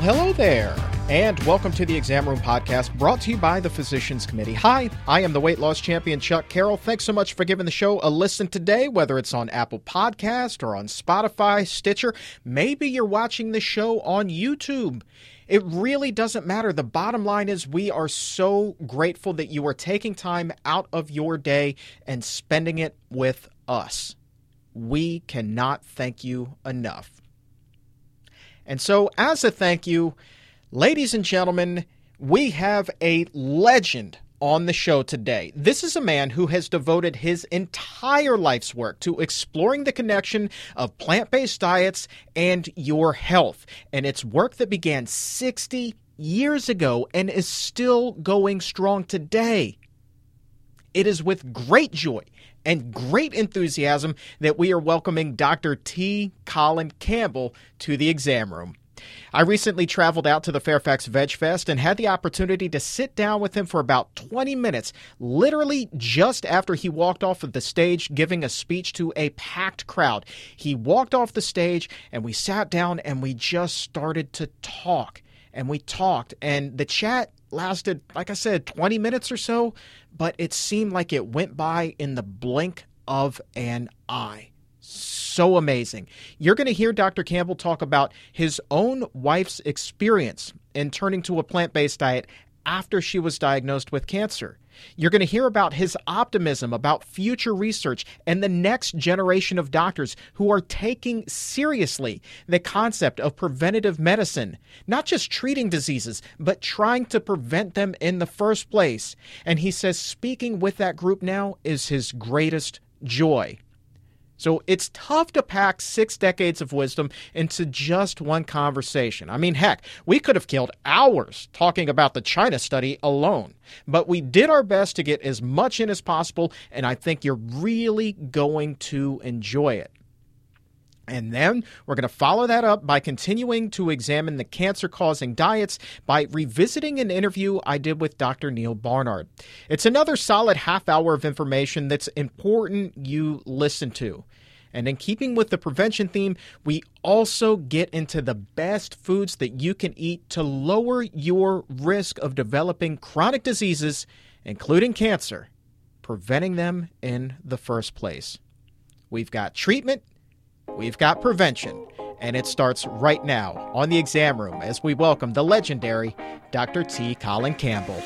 Well, hello there, and welcome to the Exam Room Podcast brought to you by the Physicians Committee. Hi, I am the weight loss champion, Chuck Carroll. Thanks so much for giving the show a listen today, whether it's on Apple Podcast or on Spotify, Stitcher. Maybe you're watching the show on YouTube. It really doesn't matter. The bottom line is, we are so grateful that you are taking time out of your day and spending it with us. We cannot thank you enough. And so, as a thank you, ladies and gentlemen, we have a legend on the show today. This is a man who has devoted his entire life's work to exploring the connection of plant based diets and your health. And it's work that began 60 years ago and is still going strong today. It is with great joy and great enthusiasm that we are welcoming Dr. T. Colin Campbell to the exam room. I recently traveled out to the Fairfax Veg Fest and had the opportunity to sit down with him for about 20 minutes, literally just after he walked off of the stage giving a speech to a packed crowd. He walked off the stage and we sat down and we just started to talk. And we talked, and the chat lasted, like I said, 20 minutes or so, but it seemed like it went by in the blink of an eye. So amazing. You're going to hear Dr. Campbell talk about his own wife's experience in turning to a plant based diet after she was diagnosed with cancer. You're going to hear about his optimism about future research and the next generation of doctors who are taking seriously the concept of preventative medicine, not just treating diseases, but trying to prevent them in the first place. And he says speaking with that group now is his greatest joy. So it's tough to pack six decades of wisdom into just one conversation. I mean, heck, we could have killed hours talking about the China study alone, but we did our best to get as much in as possible, and I think you're really going to enjoy it. And then we're going to follow that up by continuing to examine the cancer causing diets by revisiting an interview I did with Dr. Neal Barnard. It's another solid half hour of information that's important you listen to. And in keeping with the prevention theme, we also get into the best foods that you can eat to lower your risk of developing chronic diseases, including cancer, preventing them in the first place. We've got treatment, we've got prevention, and it starts right now on the exam room as we welcome the legendary Dr. T. Colin Campbell.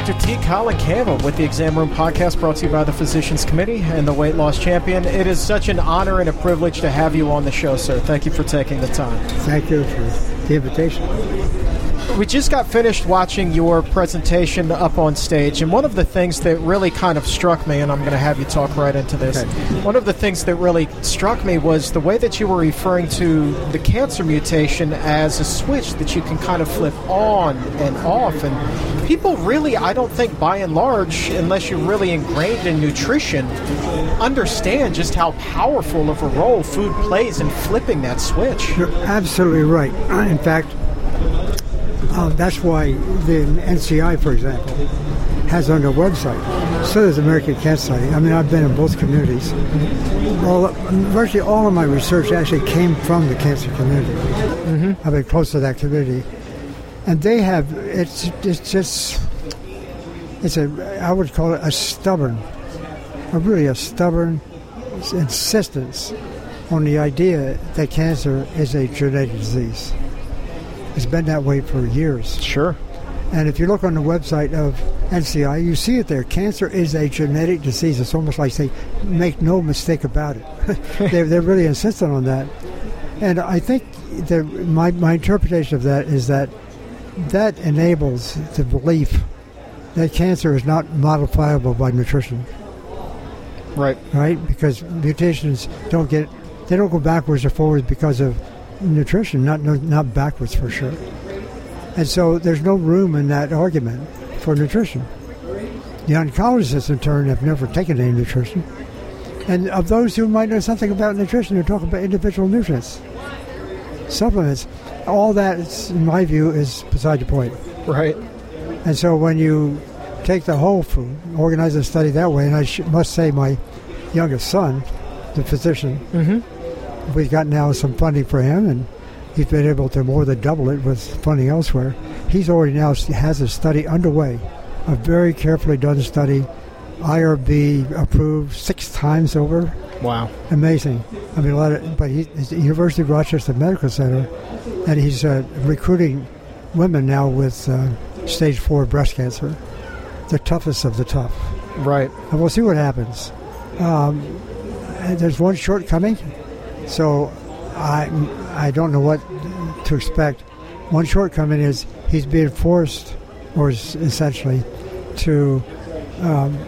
Dr. T. Colin Campbell with the Exam Room Podcast brought to you by the Physicians Committee and the Weight Loss Champion. It is such an honor and a privilege to have you on the show, sir. Thank you for taking the time. Thank you for the invitation we just got finished watching your presentation up on stage, and one of the things that really kind of struck me, and I'm going to have you talk right into this. Okay. One of the things that really struck me was the way that you were referring to the cancer mutation as a switch that you can kind of flip on and off. And people really, I don't think by and large, unless you're really ingrained in nutrition, understand just how powerful of a role food plays in flipping that switch. You're absolutely right. In fact, uh, that's why the NCI, for example, has on their website. So does American Cancer Society. I mean, I've been in both communities. All, virtually all of my research actually came from the cancer community. Mm-hmm. I've been close to that community, and they have it's it's just it's a I would call it a stubborn, a really a stubborn insistence on the idea that cancer is a genetic disease. It's been that way for years. Sure. And if you look on the website of NCI, you see it there. Cancer is a genetic disease. It's almost like they make no mistake about it. they're, they're really insistent on that. And I think the, my, my interpretation of that is that that enables the belief that cancer is not modifiable by nutrition. Right. Right? Because mutations don't get, they don't go backwards or forwards because of nutrition, not not backwards for sure. And so there's no room in that argument for nutrition. The oncologists, in turn, have never taken any nutrition. And of those who might know something about nutrition, they're talking about individual nutrients, supplements. All that, is, in my view, is beside the point. Right. And so when you take the whole food, organize the study that way. And I sh- must say, my youngest son, the physician, Mm-hmm. We've got now some funding for him, and he's been able to more than double it with funding elsewhere. He's already now has a study underway, a very carefully done study, IRB approved six times over. Wow. Amazing. I mean, a lot of, but he, he's at the University of Rochester Medical Center, and he's uh, recruiting women now with uh, stage four breast cancer, the toughest of the tough. Right. And we'll see what happens. Um, there's one shortcoming, so I I don't know what to expect. One shortcoming is he's being forced, or essentially, to um,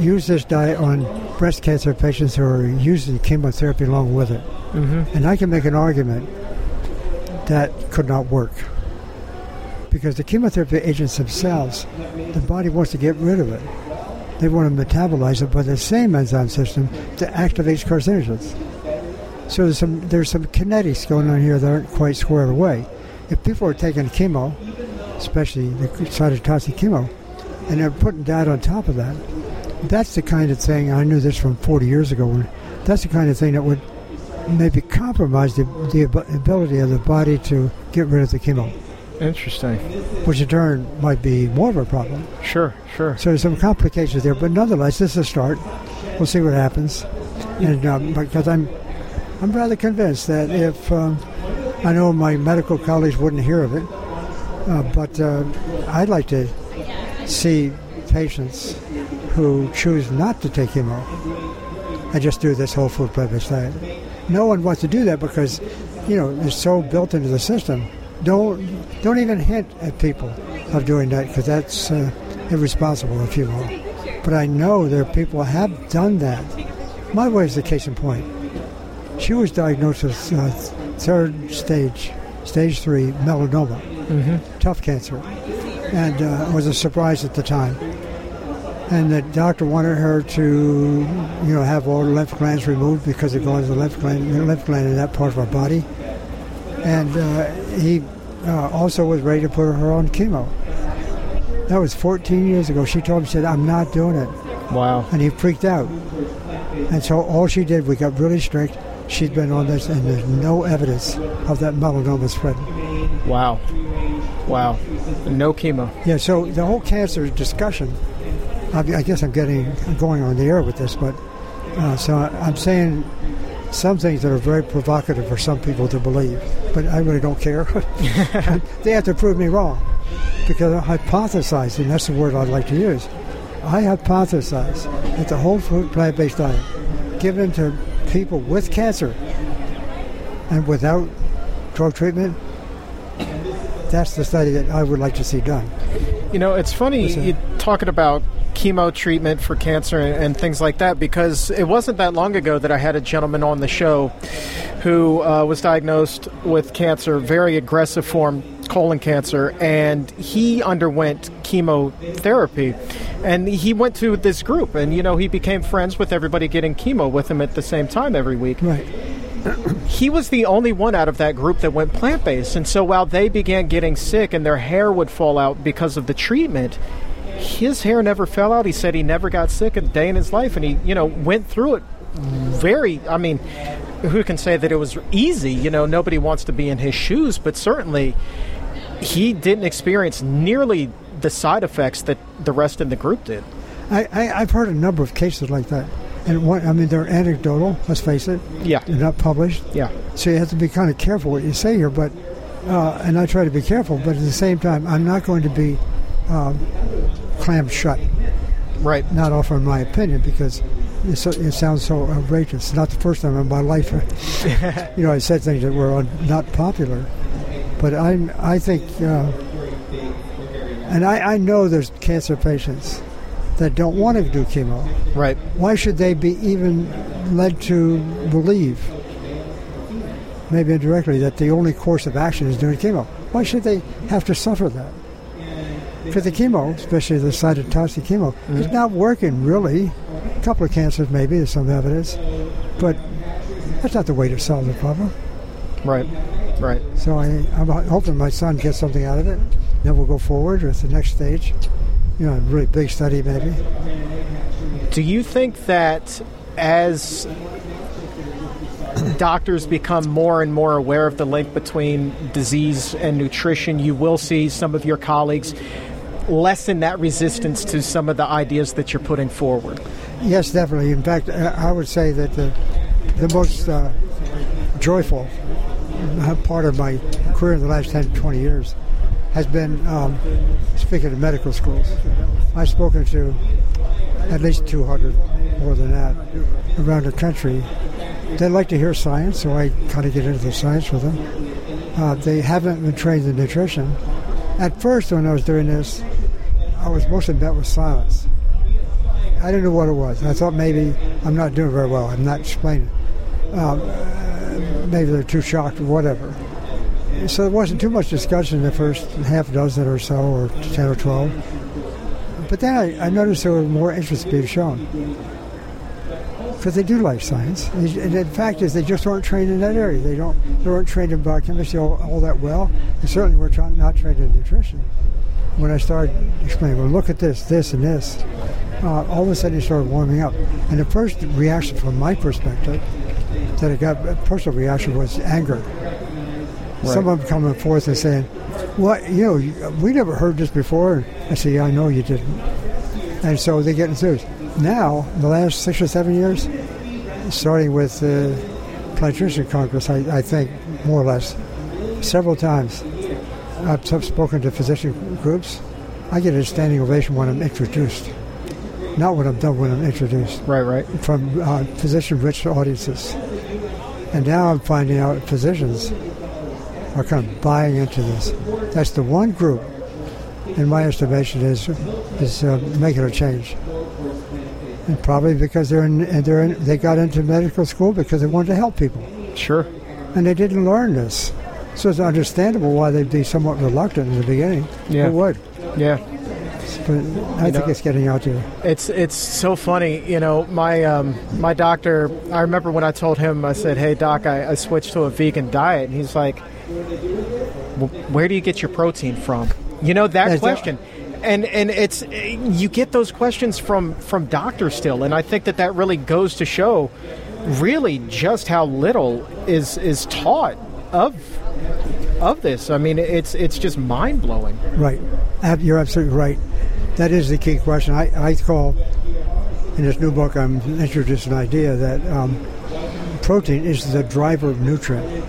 use this diet on breast cancer patients who are using chemotherapy along with it. Mm-hmm. And I can make an argument that could not work. Because the chemotherapy agents themselves, the body wants to get rid of it. They want to metabolize it by the same enzyme system that activates carcinogens. So there's some there's some kinetics going on here that aren't quite squared away. If people are taking chemo, especially the cytotoxic chemo, and they're putting that on top of that, that's the kind of thing I knew this from 40 years ago. When that's the kind of thing that would maybe compromise the, the ability of the body to get rid of the chemo, Interesting. which in turn might be more of a problem. Sure. Sure. So there's some complications there, but nonetheless, this is a start. We'll see what happens, and um, because I'm I'm rather convinced that if um, I know my medical colleagues wouldn't hear of it, uh, but uh, I'd like to see patients who choose not to take chemo and just do this whole food plant-based diet. No one wants to do that because, you know, it's so built into the system. Don't don't even hint at people of doing that because that's uh, irresponsible, if you will. But I know there are people have done that. My wife is the case in point. She was diagnosed with uh, third stage, stage three melanoma, Mm-hmm. tough cancer, and uh, it was a surprise at the time. And the doctor wanted her to, you know, have all the lymph glands removed because it goes to the lymph gland, the lymph gland in that part of our body. And uh, he uh, also was ready to put her on chemo. That was 14 years ago. She told me, she said, I'm not doing it. Wow. And he freaked out. And so all she did, we got really strict. She's been on this, and there's no evidence of that melanoma spreading. Wow. Wow. No chemo. Yeah, so the whole cancer discussion, I, I guess I'm getting going on the air with this, but uh, so I'm saying some things that are very provocative for some people to believe, but I really don't care. they have to prove me wrong because I hypothesize, and that's the word I'd like to use. I hypothesize that the whole food plant-based diet given to people with cancer and without drug treatment, that's the study that I would like to see done. You know, it's funny you talking about chemo treatment for cancer and, and things like that because it wasn't that long ago that I had a gentleman on the show who uh, was diagnosed with cancer, very aggressive form, colon cancer, and he underwent chemotherapy. And he went to this group, and you know, he became friends with everybody getting chemo with him at the same time every week Right. he was the only one out of that group that went plant based. And so while they began getting sick and their hair would fall out because of the treatment, his hair never fell out. He said he never got sick a day in his life, and he, you know, went through it very. I mean, who can say that it was easy? You know, nobody wants to be in his shoes, but certainly he didn't experience nearly the side effects that the rest in the group did. I, I, I've heard a number of cases like that. And one, I mean, they're anecdotal, let's face it. Yeah, They're not published. yeah, So you have to be kind of careful what you say here. But, uh, and I try to be careful, but at the same time, I'm not going to be um, clammed shut, right. not offering my opinion because it's so, it sounds so outrageous. It's not the first time in my life, you know, I said things that were un- not popular. But I, I think, uh, and I, I know there's cancer patients that don't want to do chemo. Right. Why should they be even led to believe, maybe indirectly, that the only course of action is doing chemo? Why should they have to suffer that? Because the chemo, especially the cytotoxic chemo, is not working really. A couple of cancers, maybe, there's some evidence, but that's not the way to solve the problem. Right. Right. So I, I'm hoping my son gets something out of it. Then we'll go forward with the next stage. you know, a really big study maybe. Do you think that as doctors become more and more aware of the link between disease and nutrition, you will see some of your colleagues lessen that resistance to some of the ideas that you're putting forward? Yes, definitely. In fact, I would say that the, the most uh, joyful part of my career in the last 10 20 years has been um, speaking to medical schools. I've spoken to at least 200, more than that, around the country. They like to hear science, so I kind of get into the science with them. Uh, they haven't been trained in nutrition. At first, when I was doing this, I was mostly met with silence. I didn't know what it was. I thought maybe I'm not doing very well. I'm not explaining. Um, maybe they're too shocked or whatever. So there wasn't too much discussion in the first half dozen or so, or 10 or 12. But then I, I noticed there was more interest being shown. Because they do like science. And the fact is, they just weren't trained in that area. They don't. They weren't trained in biochemistry all, all that well. They certainly were not trained in nutrition. When I started explaining, well, look at this, this, and this, uh, all of a sudden it started warming up. And the first reaction from my perspective that I got, a personal reaction was anger. Right. Some of them coming forth and saying, "What you know? We never heard this before." I say, "Yeah, I know you didn't." And so they get enthused. Now, in the last six or seven years, starting with the Nutrition Congress, I, I think more or less, several times, I've spoken to physician groups. I get a standing ovation when I'm introduced, not when I'm done when I'm introduced. Right, right. From uh, physician-rich audiences, and now I'm finding out physicians are kind of buying into this. That's the one group, in my estimation, is is uh, making a change. And probably because they're in, they're in, they got into medical school because they wanted to help people. Sure. And they didn't learn this. So it's understandable why they'd be somewhat reluctant in the beginning. Yeah. Who would? Yeah. But I You think know, it's getting out there. It's it's so funny, you know. My um, my doctor. I remember when I told him, I said, "Hey, doc, I, I switched to a vegan diet," and he's like, "Where do you get your protein from?" You know that That's question, and and it's you get those questions from from doctors still, and I think that that really goes to show, really, just how little is is taught of of this. I mean, it's it's just mind blowing. Right. You're absolutely right. That is the key question. I, I call, in this new book, I'm introducing an idea that um, protein is the driver nutrient.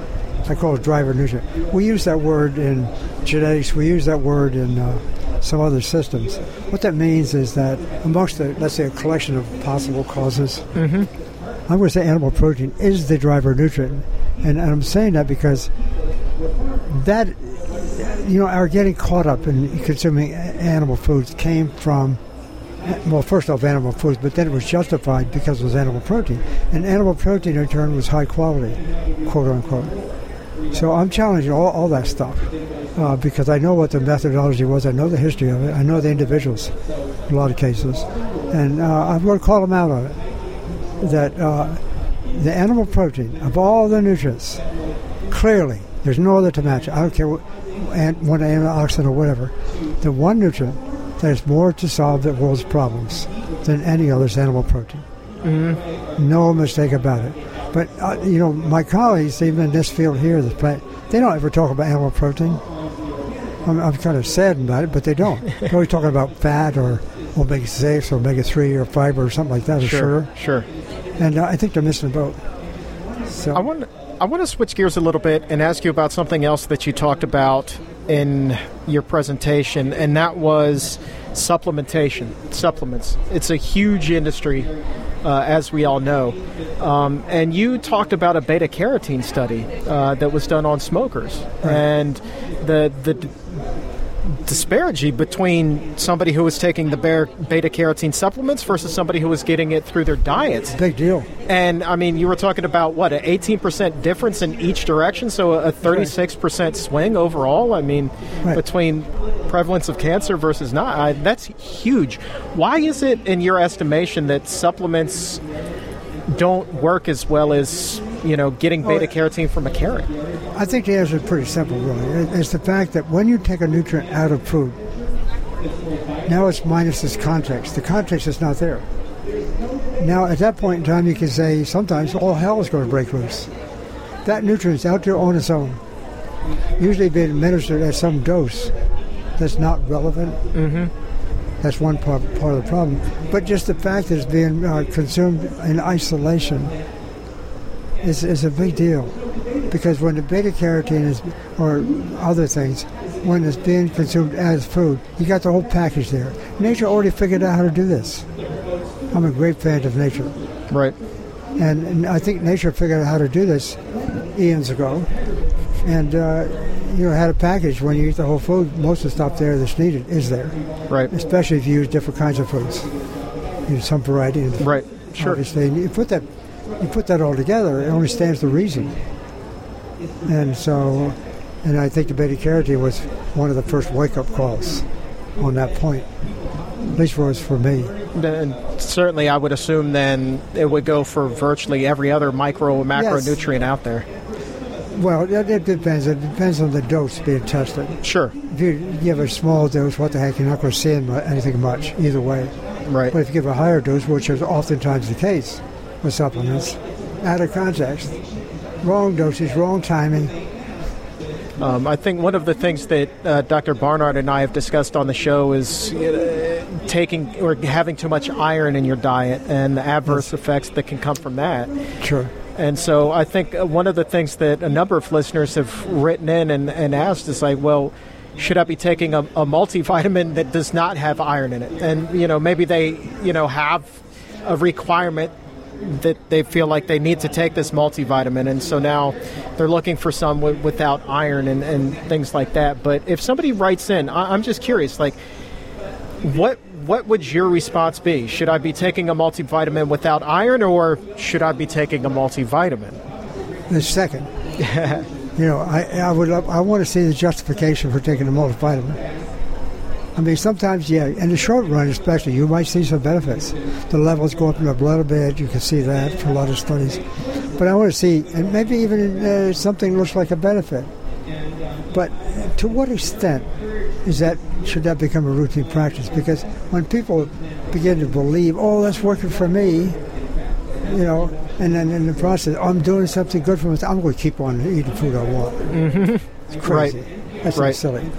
I call it driver nutrient. We use that word in genetics, we use that word in uh, some other systems. What that means is that amongst, the, let's say, a collection of possible causes, I'm going to say animal protein is the driver nutrient. And, and I'm saying that because that you know, our getting caught up in consuming animal foods came from, well, first off, animal foods, but then it was justified because it was animal protein. And animal protein, in turn, was high quality, quote unquote. So I'm challenging all, all that stuff uh, because I know what the methodology was, I know the history of it, I know the individuals in a lot of cases, and uh, I'm going to call them out on it. That uh, the animal protein, of all the nutrients, clearly, there's no other to match. I don't care what, and one antioxidant or whatever. The one nutrient that has more to solve the world's problems than any other is animal protein. No mistake about it. But uh, you know, my colleagues, even in this field here, this plant, they don't ever talk about animal protein. I'm, I'm kind of saddened about it, but they don't. They're always talking about fat or omega six or omega three or fiber or something like that, or sugar. sure. And uh, I think they're missing the boat. So I want I want to switch gears a little bit and ask you about something else that you talked about in your presentation, and that was supplementation, supplements. It's a huge industry, uh, as we all know. Um, and you talked about a beta carotene study uh, that was done on smokers, and the the disparity between somebody who was taking the beta carotene supplements versus somebody who was getting it through their diets. big deal. And I mean, you were talking about what an 18% difference in each direction, so a 36% swing overall. I mean, Right. between prevalence of cancer versus not, I, that's huge. Why is it, in your estimation, that supplements don't work as well as you know getting beta carotene from a carrot? I think the answer is pretty simple, really. It's the fact that when you take a nutrient out of food, Now it's minus its context. The context is not there. Now, at that point in time, you can say sometimes all hell is going to break loose. That nutrient is out there on its own, usually being administered at some dose that's not relevant. Mm-hmm. That's one part, part of the problem. But just the fact that it's being uh, consumed in isolation is, is a big deal. Because when the beta carotene is, or other things, when it's being consumed as food, you got the whole package there. Nature already figured out how to do this. I'm a great fan of nature. Right. And, and I think nature figured out how to do this eons ago. And uh, you know, had a package when you eat the whole food. Most of the stuff there that's needed is there. Right. Especially if you use different kinds of foods. You know, some variety. Right. Sure. Obviously, and you put that you put that all together, it only stands to reason. And so, and I think the beta carotene was one of the first wake up calls on that point. At least was for me. And certainly, I would assume then it would go for virtually every other micro and macronutrient Yes. out there. Well, it, it depends. It depends on the dose being tested. Sure. If you give a small dose, what the heck, you're not going to see anything much either way. Right. But if you give a higher dose, which is oftentimes the case with supplements, out of context, wrong dosage, wrong timing, Um, I think one of the things that uh, Dr. Barnard and I have discussed on the show is uh, taking or having too much iron in your diet and the adverse effects that can come from that. sure. And so I think uh, one of the things that a number of listeners have written in and, and asked is like, well, should I be taking a, a multivitamin that does not have iron in it? And, you know, maybe they, you know, have a requirement that they feel like they need to take this multivitamin. And so now they're looking for some w- without iron and, and things like that. But if somebody writes in, I, I'm just curious, like, what what would your response be? Should I be taking a multivitamin without iron, or should I be taking a multivitamin? The second, you know, I, I would love, I want to see the justification for taking a multivitamin. I mean, sometimes, yeah, in the short run, especially, you might see some benefits. The levels go up in the blood a bit. You can see that for a lot of studies. But I want to see, and maybe even uh, something looks like a benefit. But to what extent is that? Should that become a routine practice? Because when people begin to believe, "Oh, that's working for me," you know, and then in the process, oh, I'm doing something good for myself. I'm going to keep on eating food I want. Mm-hmm. It's crazy. That's Right. silly.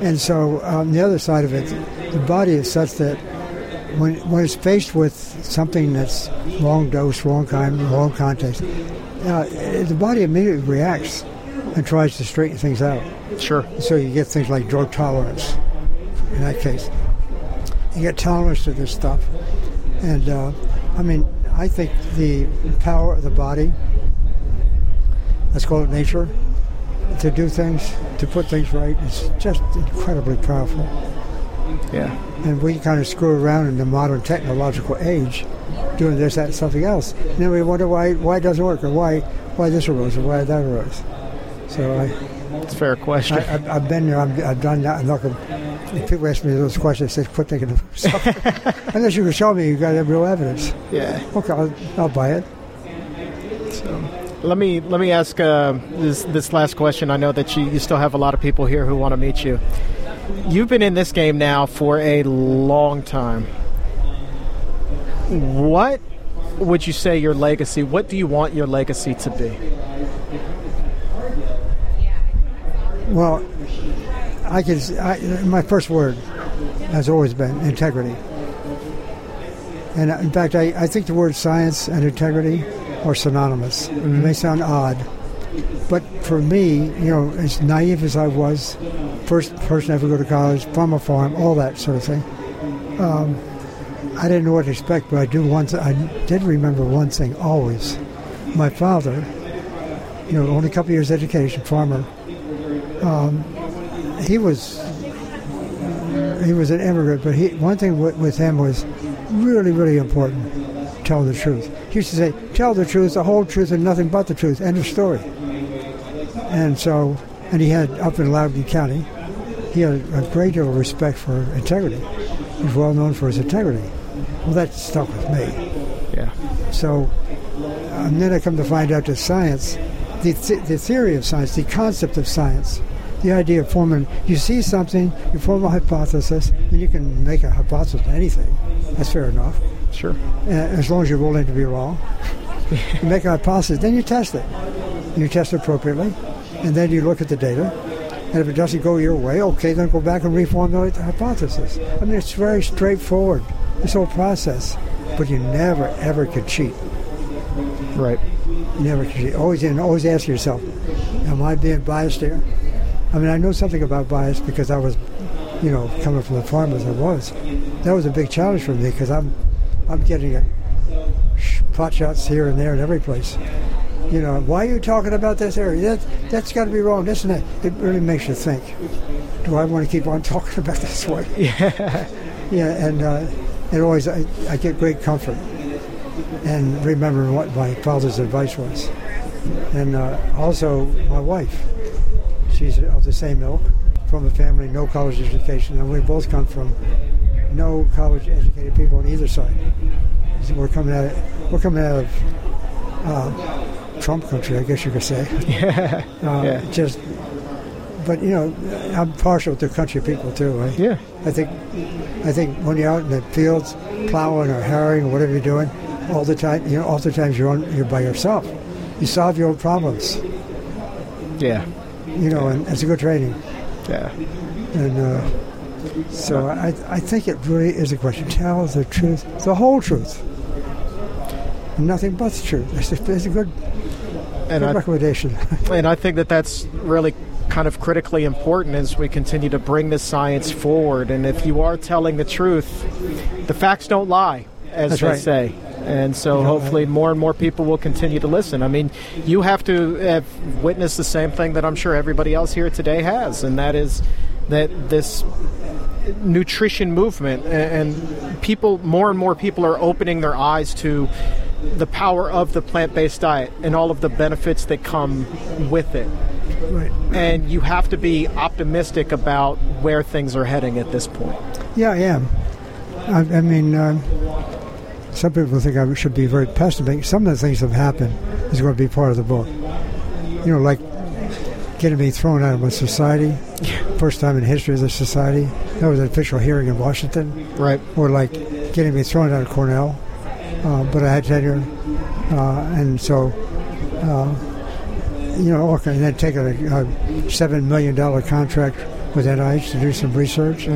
And so, on the other side of it, the body is such that when when it's faced with something that's wrong dose, wrong kind, wrong context, uh, the body immediately reacts and tries to straighten things out. Sure. So you get things like drug tolerance. In that case, you get tolerance to this stuff, and uh, I mean, I think the power of the body, let's call it nature, to do things, to put things right, is just incredibly powerful. Yeah. And we kind of screw around in the modern technological age, doing this, that, and something else. And then we wonder why why it doesn't work, or why why this arose, or why that arose. So I, It's a fair question. I, I've, I've been there. I've, I've done that. I'm not gonna, people ask me those questions, say, quit thinking of stuff. Unless you can show me you got real evidence. yeah. Okay, I'll, I'll buy it. Let me let me ask uh, this this last question. I know that you, you still have a lot of people here who want to meet you. You've been in this game now for a long time. What would you say your legacy? What do you want your legacy to be? Well, I can. I, my first word has always been integrity. And uh, in fact, I, I think the word science and integrity are synonymous. It may sound odd, but for me, you know, as naive as I was, first person I ever go to college, from a farm, all that sort of thing. Um, I didn't know what to expect, but I do one. th- I did remember one thing always. My father, you know, only a couple years education, farmer. Um, he was he was an immigrant, but he one thing with, with him was really, really important. Tell the truth. He used to say, "Tell the truth, the whole truth, and nothing but the truth." End of story. And so, and he had up in Loudoun County, he had a great deal of respect for integrity. He was well known for his integrity. Well, that stuck with me. Yeah. So, and then I come to find out that science, the, th- the theory of science, the concept of science, the idea of forming, you see something, you form a hypothesis, and you can make a hypothesis of anything. That's fair enough. Sure. Uh, as long as you're willing to be wrong. you make a hypothesis, then you test it. You test it appropriately, and then you look at the data. And if it doesn't go your way, okay, then go back and reformulate the hypothesis. I mean, it's very straightforward, this whole process. But you never, ever could cheat. Right. Never. Always, and always ask yourself, am I being biased here? I mean, I know something about bias because I was, you know, coming from the farm as I was. That was a big challenge for me because I'm, I'm getting it, pot shots here and there and every place. You know, why are you talking about this area? That, that's got to be wrong, isn't it? It really makes you think. Do I want to keep on talking about this way? Yeah. Yeah, and uh, it always, I, I get great comfort and remembering what my father's advice was. And uh, also my wife. She's of the same ilk, from a family, no college education, and we both come from no college educated people on either side. So we're coming out, we're coming out of uh, Trump country, I guess you could say. Yeah. Uh, yeah. Just, but you know, I'm partial to country people too. I, Yeah. I think, I think when you're out in the fields, plowing or harrowing or whatever you're doing, all the time, you know, oftentimes you're on, you're by yourself. You solve your own problems, Yeah. you know, and it's a good training. Yeah. And uh, so I, I think it really is a question. Tell the truth, the whole truth, nothing but the truth. It's a, it's a good, And good I, recommendation. and I think that that's really kind of critically important as we continue to bring this science forward. And if you are telling the truth, the facts don't lie, as That's they right. say. And so hopefully more and more people will continue to listen. I mean, you have to have witnessed the same thing that I'm sure everybody else here today has, and that is that this nutrition movement and people more and more people are opening their eyes to the power of the plant-based diet and all of the benefits that come with it right. and you have to be optimistic about where things are heading at this point Yeah, I am. I, I mean, um, some people think I should be very pessimistic. Some of the things that have happened is going to be part of the book. You know, like getting me thrown out of my society, first time in history of the society. That was an official hearing in Washington. right Or like getting me thrown out of Cornell, uh, but I had tenure, uh, and so. Uh, you know, okay, and then taking a, a seven million dollar contract with NIH to do some research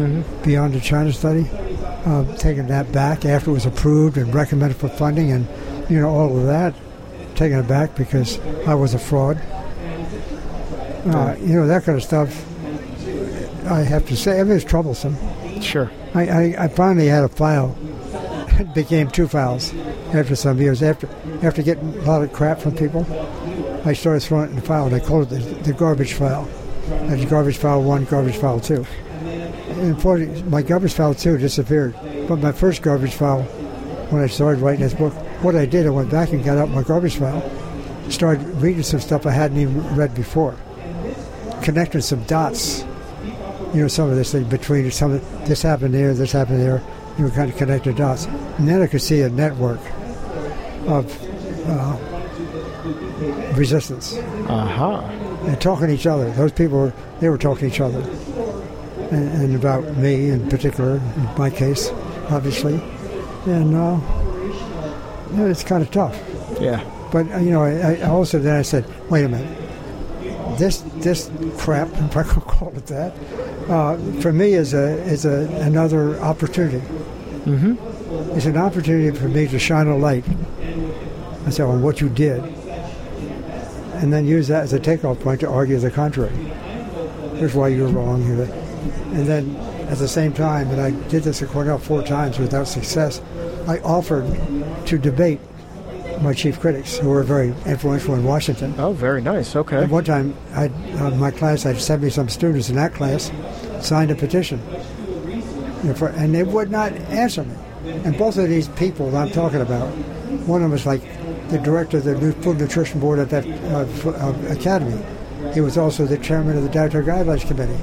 beyond the China study, uh, taking that back after it was approved and recommended for funding, and you know all of that, taking it back because I was a fraud. Uh, you know that kind of stuff. I have to say, I mean, it's troublesome. sure I, I, I finally had a file. It became two files after some years. After after getting a lot of crap from people, I started throwing it in the file, and I called it the, the garbage file. That's garbage file one, garbage file two. And unfortunately, my garbage file two disappeared. But my first garbage file, when I started writing this book, what I did, I went back and got out my garbage file, started reading some stuff I hadn't even read before, connecting some dots you know, some of this thing between some of this happened there, this happened there. You were kind of connected dots, and then I could see a network of uh, resistance uh-huh and talking to each other. Those people were they were talking to each other, and, about me in particular, in my case, obviously, and uh, it's kind of tough. yeah But uh, you know, I, I also then I said, wait a minute, this this crap, if I could call it that, uh, for me is a is a another opportunity. Mm-hmm. It's an opportunity for me to shine a light. I said on what you did, and then use that as a takeoff point to argue the contrary. Here's why you're wrong. Here, and then at the same time, and I did this at Cornell four times without success. I offered to debate my chief critics, who were very influential in Washington. oh very nice okay At one time, I uh, my class I had seventy some students in that class signed a petition, know, for, and they would not answer me. And both of these people that I'm talking about, one of them was like the director of the Food Nutrition Board at that uh, f- uh, academy. He was also the chairman of the Dietary Guidelines Committee.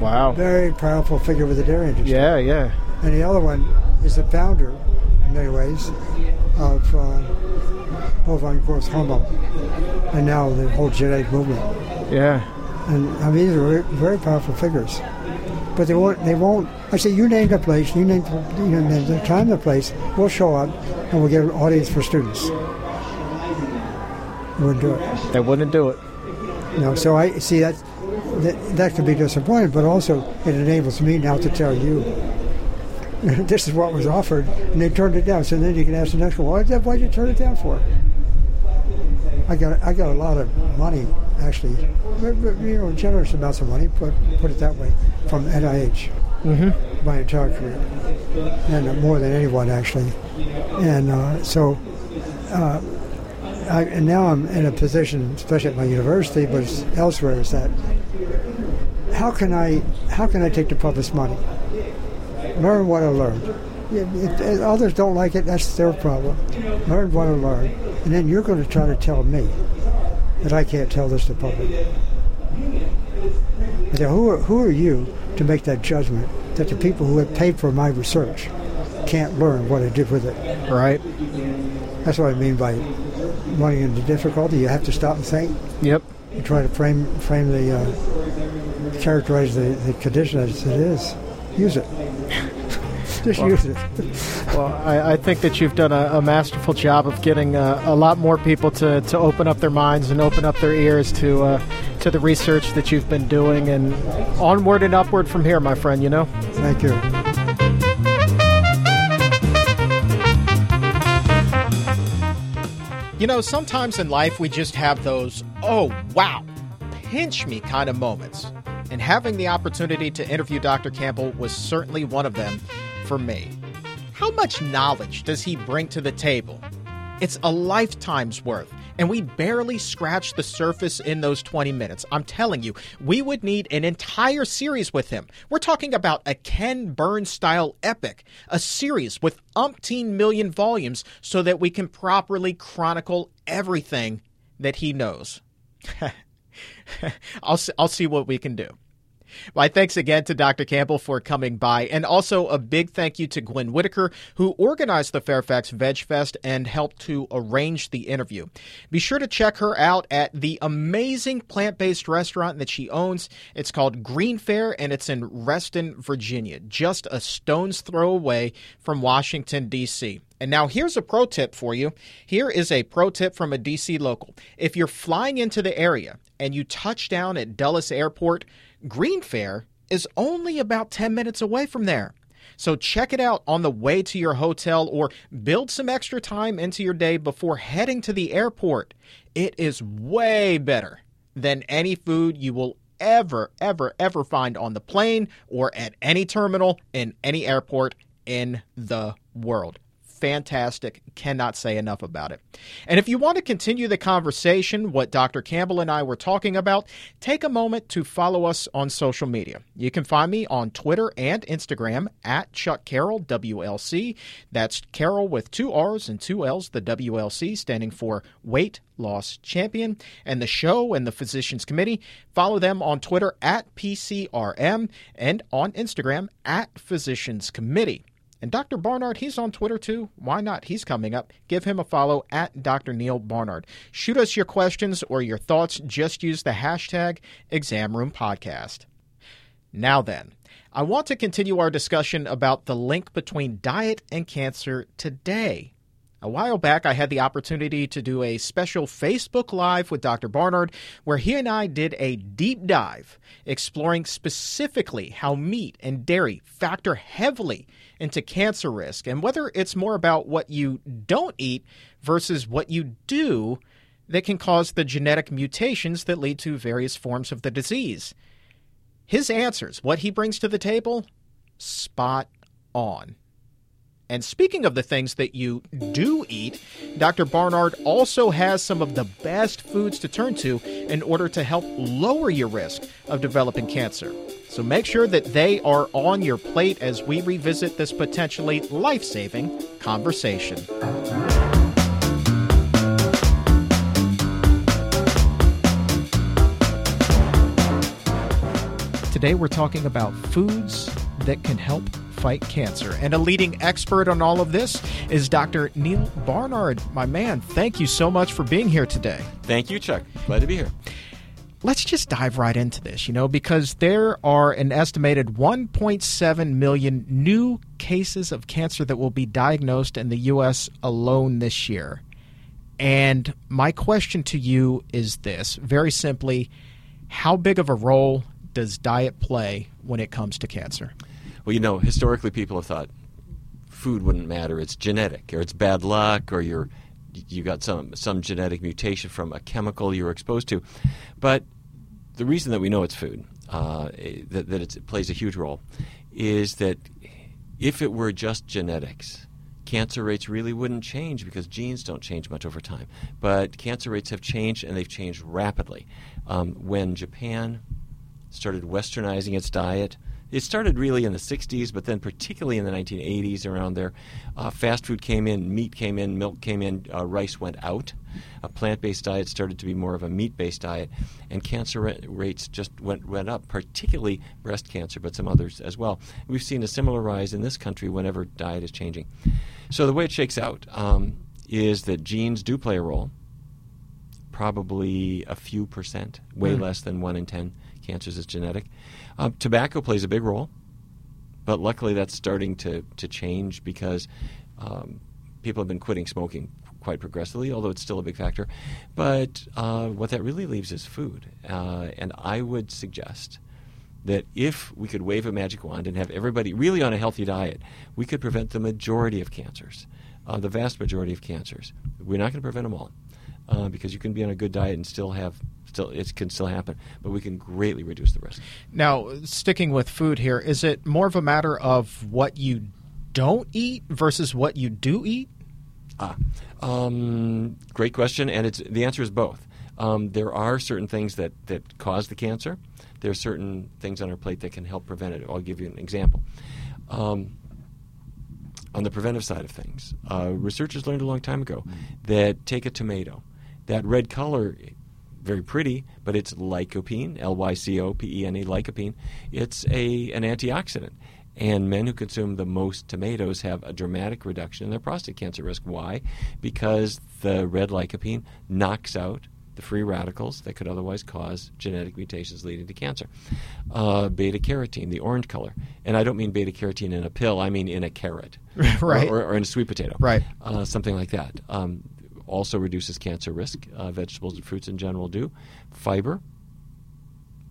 Wow Very powerful figure with the dairy industry. yeah yeah And the other one is the founder, in many ways, of uh, bovine growth hormone, and now the whole genetic movement. yeah And I mean, these are very powerful figures. But they won't. They won't. I say, you name the place. You name, you know, the time, the place. We'll show up, and we'll get an audience for students. They wouldn't do it. They wouldn't do it. No. So I see that. That, that could be disappointing, but also it enables me now to tell you this is what was offered, and they turned it down. So then you can ask the next one, why why'd you turn it down for? I got I got a lot of money actually, you know, generous amounts of money, put put it that way, from NIH. Mm-hmm. My entire career, and more than anyone actually, and uh, so. Uh, I, and now I'm in a position, especially at my university, but elsewhere, is that how can I how can I take the public's money? Learn what I learned. If, if others don't like it, that's their problem. Learn what I learned, and then you're going to try to tell me that I can't tell this to the public. Now, who are, who are you to make that judgment that the people who have paid for my research can't learn what I did with it? Right. That's what I mean by running into difficulty. You have to stop and think. Yep. You try to frame frame the uh, characterize the, the condition as it is. Use it. Just well, use it. well, I, I, think that you've done a, a masterful job of getting uh, a lot more people to, to open up their minds and open up their ears to uh, to the research that you've been doing, and onward and upward from here, my friend. You know. Thank you. You know, sometimes in life we just have those, oh, wow, pinch me kind of moments. And having the opportunity to interview Dr. Campbell was certainly one of them for me. How much knowledge does he bring to the table? It's a lifetime's worth, and we barely scratched the surface in those 20 minutes. I'm telling you, we would need an entire series with him. We're talking about a Ken Burns style epic, a series with umpteen million volumes so that we can properly chronicle everything that he knows. I'll, I'll see what we can do. My thanks again to Dr. Campbell for coming by, and also a big thank you to Gwen Whitaker, who organized the Fairfax Veg Fest and helped to arrange the interview. Be sure to check her out at the amazing plant based restaurant that she owns. It's called Green Fare, and it's in Reston, Virginia, just a stone's throw away from Washington, D.C. And now here's a pro tip for you. Here is a pro tip from a DC local. If you're flying into the area and you touch down at Dulles Airport, Green Fare is only about 10 minutes away from there. So check it out on the way to your hotel or build some extra time into your day before heading to the airport. It is way better than any food you will ever, ever, ever find on the plane or at any terminal in any airport in the world fantastic. Cannot say enough about it. And if you want to continue the conversation, what Dr. Campbell and I were talking about, take a moment to follow us on social media. You can find me on Twitter and Instagram at Chuck Carroll, WLC. That's Carroll with two R's and two L's, the WLC standing for Weight Loss Champion. And the show and the Physicians Committee, follow them on Twitter at PCRM and on Instagram at Physicians Committee. And Dr. Barnard, he's on Twitter too. Why not? He's coming up. Give him a follow at Dr. Neal Barnard. Shoot us your questions or your thoughts. Just use the hashtag ExamRoomPodcast. Now then, I want to continue our discussion about the link between diet and cancer today. A while back, I had the opportunity to do a special Facebook Live with Dr. Barnard, where he and I did a deep dive exploring specifically how meat and dairy factor heavily into cancer risk and whether it's more about what you don't eat versus what you do that can cause the genetic mutations that lead to various forms of the disease. His answers, what he brings to the table, spot on. And speaking of the things that you do eat, Dr. Barnard also has some of the best foods to turn to in order to help lower your risk of developing cancer. So make sure that they are on your plate as we revisit this potentially life saving conversation. Today, we're talking about foods that can help fight cancer. And a leading expert on all of this is Dr. Neal Barnard. My man, thank you so much for being here today. Thank you, Chuck. Glad to be here. let's just dive right into this, you know, because there are an estimated 1.7 million new cases of cancer that will be diagnosed in the U.S. alone this year. And my question to you is this very simply, how big of a role does diet play when it comes to cancer? Well, you know, historically people have thought food wouldn't matter. It's genetic, or it's bad luck, or you're you got some some genetic mutation from a chemical you were exposed to. But the reason that we know it's food, uh, that, that it plays a huge role, is that if it were just genetics, cancer rates really wouldn't change because genes don't change much over time. But cancer rates have changed, and they've changed rapidly. Um, when Japan started westernizing its diet, it started really in the 60s, but then particularly in the 1980s, around there, uh, fast food came in, meat came in, milk came in, uh, rice went out. A plant-based diet started to be more of a meat-based diet, and cancer rates just went went up, particularly breast cancer, but some others as well. We've seen a similar rise in this country whenever diet is changing. So the way it shakes out um, is that genes do play a role. Probably a few percent, way mm. less than one in ten cancers is genetic. Uh, tobacco plays a big role, but luckily that's starting to, to change because um, people have been quitting smoking quite progressively, although it's still a big factor. But uh, what that really leaves is food. Uh, and I would suggest that if we could wave a magic wand and have everybody really on a healthy diet, we could prevent the majority of cancers, uh, the vast majority of cancers. We're not going to prevent them all uh, because you can be on a good diet and still have still it can still happen, but we can greatly reduce the risk. Now, sticking with food here, is it more of a matter of what you don't eat versus what you do eat? Ah, um, great question, and it's the answer is both. Um, there are certain things that, that cause the cancer. There are certain things on our plate that can help prevent it. I'll give you an example. Um, on the preventive side of things, uh, researchers learned a long time ago that take a tomato. That red color very pretty, but it's lycopene, L Y C O P E N E, lycopene. It's a an antioxidant. And men who consume the most tomatoes have a dramatic reduction in their prostate cancer risk. Why? Because the red lycopene knocks out the free radicals that could otherwise cause genetic mutations leading to cancer. Uh, beta carotene, the orange color, and I don't mean beta carotene in a pill. I mean in a carrot, right, or, or, or in a sweet potato, right, uh, something like that. Um, also reduces cancer risk. Uh, vegetables and fruits in general do. Fiber,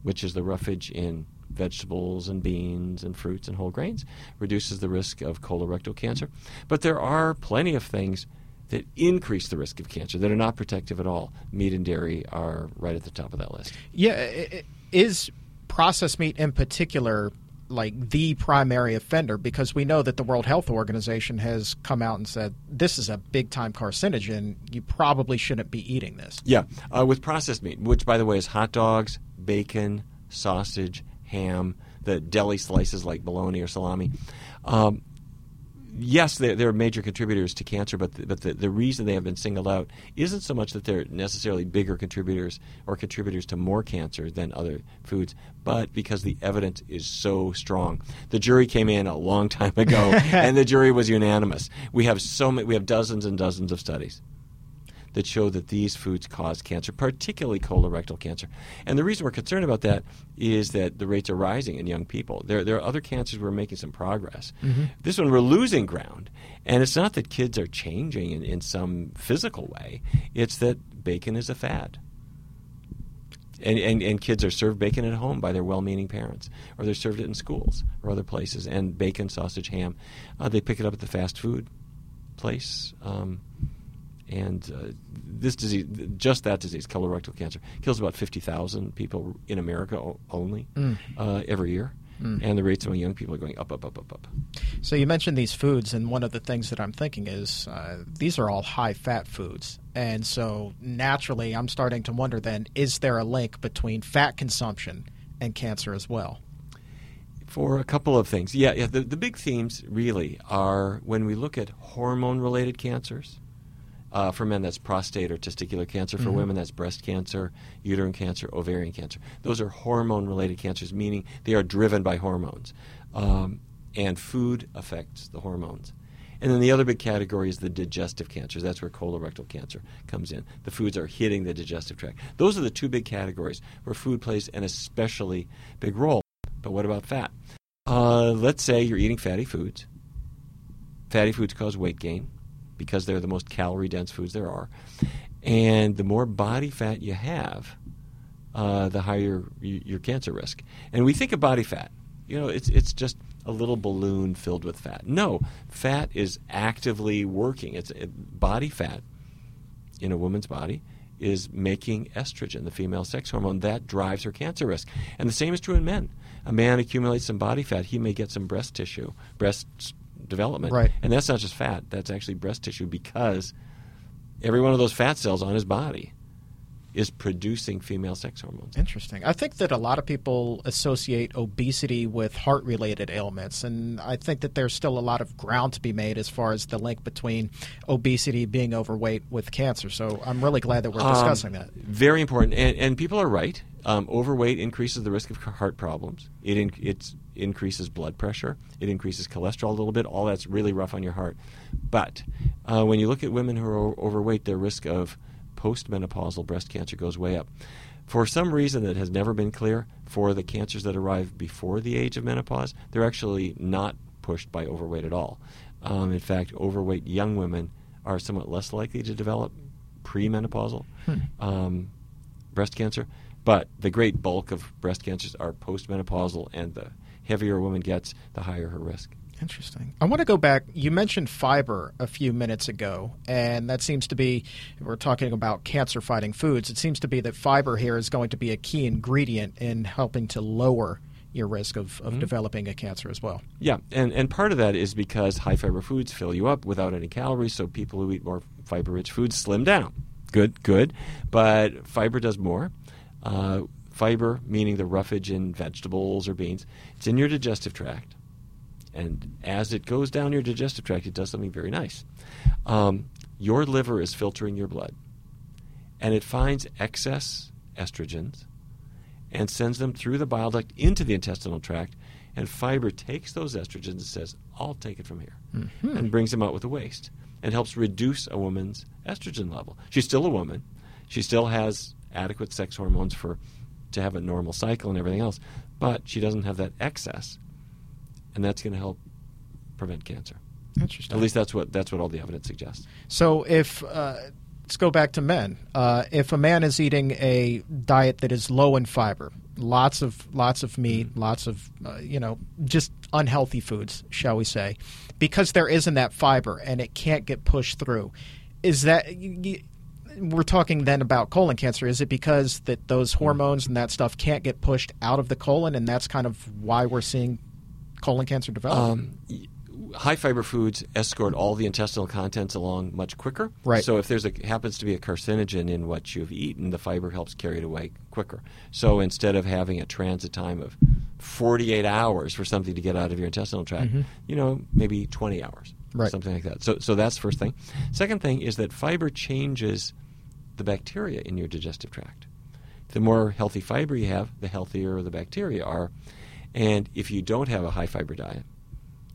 which is the roughage in vegetables and beans and fruits and whole grains, reduces the risk of colorectal cancer. But there are plenty of things that increase the risk of cancer that are not protective at all. Meat and dairy are right at the top of that list. Yeah, is processed meat in particular like the primary offender because we know that the World Health Organization has come out and said this is a big time carcinogen. You probably shouldn't be eating this. Yeah, uh, with processed meat, which by the way is hot dogs, bacon, sausage, ham, the deli slices like bologna or salami. Um, yes, they're, they're, major contributors to cancer, but the, but the, the reason they have been singled out isn't so much that they're necessarily bigger contributors or contributors to more cancer than other foods, but because the evidence is so strong. The jury came in a long time ago, and the jury was unanimous. We have so many, we have dozens and dozens of studies that show that these foods cause cancer, particularly colorectal cancer. And the reason we're concerned about that is that the rates are rising in young people. There, there are other cancers we're making some progress. Mm-hmm. This one we're losing ground. And it's not that kids are changing in, in some physical way, it's that bacon is a fad. And, and, and, kids are served bacon at home by their well-meaning parents, or they're served it in schools or other places. And bacon, sausage, ham, uh, they pick it up at the fast food place. Um, and uh, this disease, just that disease, colorectal cancer, kills about 50,000 people in America only mm. uh, every year. Mm. And the rates among young people are going up, up, up, up, up. So you mentioned these foods, and one of the things that I'm thinking is uh, these are all high fat foods. And so naturally, I'm starting to wonder then is there a link between fat consumption and cancer as well? For a couple of things. Yeah, yeah the, the big themes really are when we look at hormone related cancers uh, for men, that's prostate or testicular cancer. For mm-hmm. women, that's breast cancer, uterine cancer, ovarian cancer. Those are hormone related cancers, meaning they are driven by hormones. Um, and food affects the hormones. And then the other big category is the digestive cancers. That's where colorectal cancer comes in. The foods are hitting the digestive tract. Those are the two big categories where food plays an especially big role. But what about fat? Uh, let's say you're eating fatty foods. Fatty foods cause weight gain because they're the most calorie dense foods there are. And the more body fat you have, uh, the higher y- your cancer risk. And we think of body fat. You know, it's it's just a little balloon filled with fat. No, fat is actively working. It's it, body fat in a woman's body is making estrogen, the female sex hormone, that drives her cancer risk. And the same is true in men. A man accumulates some body fat, he may get some breast tissue, breast development. Right. And that's not just fat, that's actually breast tissue because every one of those fat cells on his body is producing female sex hormones. Interesting. I think that a lot of people associate obesity with heart related ailments, and I think that there's still a lot of ground to be made as far as the link between obesity, being overweight, with cancer. So I'm really glad that we're discussing Um, that. Very important, and, and people are right. Um, overweight increases the risk of heart problems. It in, increases blood pressure. It increases cholesterol a little bit. All that's really rough on your heart. But uh, when you look at women who are overweight, their risk of postmenopausal breast cancer goes way up. For some reason that has never been clear, for the cancers that arrive before the age of menopause, they're actually not pushed by overweight at all. Um, in fact, overweight young women are somewhat less likely to develop premenopausal um, breast cancer. But the great bulk of breast cancers are postmenopausal, and the heavier a woman gets, the higher her risk. Interesting. I want to go back. You mentioned fiber a few minutes ago, and that seems to be, we're talking about cancer fighting foods. It seems to be that fiber here is going to be a key ingredient in helping to lower your risk of, of developing a cancer as well. Yeah, and, and part of that is because high fiber foods fill you up without any calories, so people who eat more fiber rich foods slim down. Good, good. But fiber does more. Uh, fiber, meaning the roughage in vegetables or beans, it's in your digestive tract. And as it goes down your digestive tract, it does something very nice. Um, your liver is filtering your blood, and it finds excess estrogens and sends them through the bile duct into the intestinal tract. And fiber takes those estrogens and says, I'll take it from here, and brings them out with the waste and helps reduce a woman's estrogen level. She's still a woman. She still has adequate sex hormones for to have a normal cycle and everything else, but she doesn't have that excess, and that's going to help prevent cancer. Interesting. At least that's what that's what all the evidence suggests. So if uh, let's go back to men. Uh, if a man is eating a diet that is low in fiber, lots of lots of meat, lots of uh, you know just unhealthy foods, shall we say, because there isn't that fiber and it can't get pushed through, is that we're talking then about colon cancer? Is it because that those hormones and that stuff can't get pushed out of the colon, and that's kind of why we're seeing colon cancer develop? Um, high fiber foods escort all the intestinal contents along much quicker. Right. So if there's a happens to be a carcinogen in what you've eaten, the fiber helps carry it away quicker. So instead of having a transit time of 48 hours for something to get out of your intestinal tract, you know, maybe 20 hours. Right. Something like that. So so that's the first thing. Second thing is that fiber changes the bacteria in your digestive tract. The more healthy fiber you have, the healthier the bacteria are. And if you don't have a high fiber diet,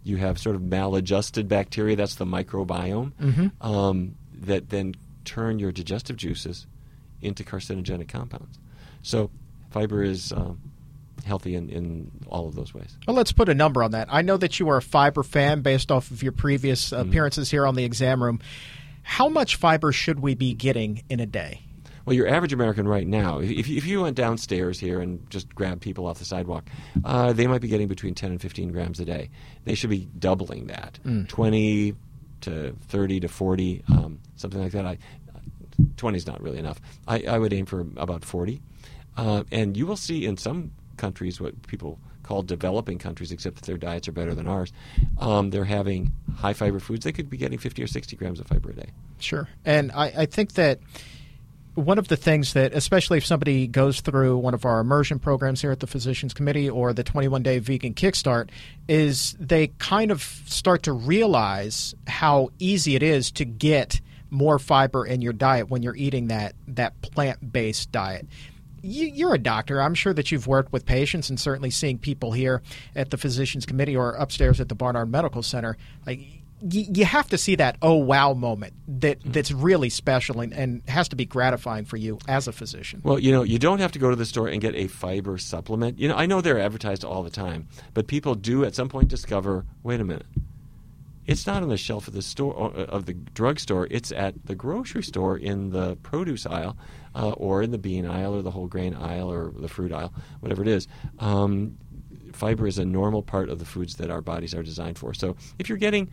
you have sort of maladjusted bacteria, that's the microbiome, um, that then turn your digestive juices into carcinogenic compounds. So fiber is um, healthy in, in all of those ways. Well, let's put a number on that. I know that you are a fiber fan based off of your previous Mm-hmm. appearances here on the exam room. How much fiber should we be getting in a day? Well, your average American right now, if, if you went downstairs here and just grabbed people off the sidewalk, uh, they might be getting between 10 and 15 grams a day. They should be doubling that 20 to 30 to 40, um, something like that. I, 20 is not really enough. I, I would aim for about 40. Uh, and you will see in some countries what people call developing countries, except that their diets are better than ours. Um, they're having high fiber foods. They could be getting 50 or 60 grams of fiber a day. Sure. And I, I think that one of the things that, especially if somebody goes through one of our immersion programs here at the Physicians Committee or the 21 Day Vegan Kickstart, is they kind of start to realize how easy it is to get more fiber in your diet when you're eating that, that plant based diet. You, you're a doctor. I'm sure that you've worked with patients and certainly seeing people here at the Physicians Committee or upstairs at the Barnard Medical Center. Like, you have to see that oh wow moment that that's really special and, and has to be gratifying for you as a physician. Well, you know, you don't have to go to the store and get a fiber supplement. You know, I know they're advertised all the time, but people do at some point discover, wait a minute. It's not on the shelf of the store uh, of the drugstore. It's at the grocery store in the produce aisle, uh, or in the bean aisle, or the whole grain aisle, or the fruit aisle, whatever it is. Um, fiber is a normal part of the foods that our bodies are designed for. So if you're getting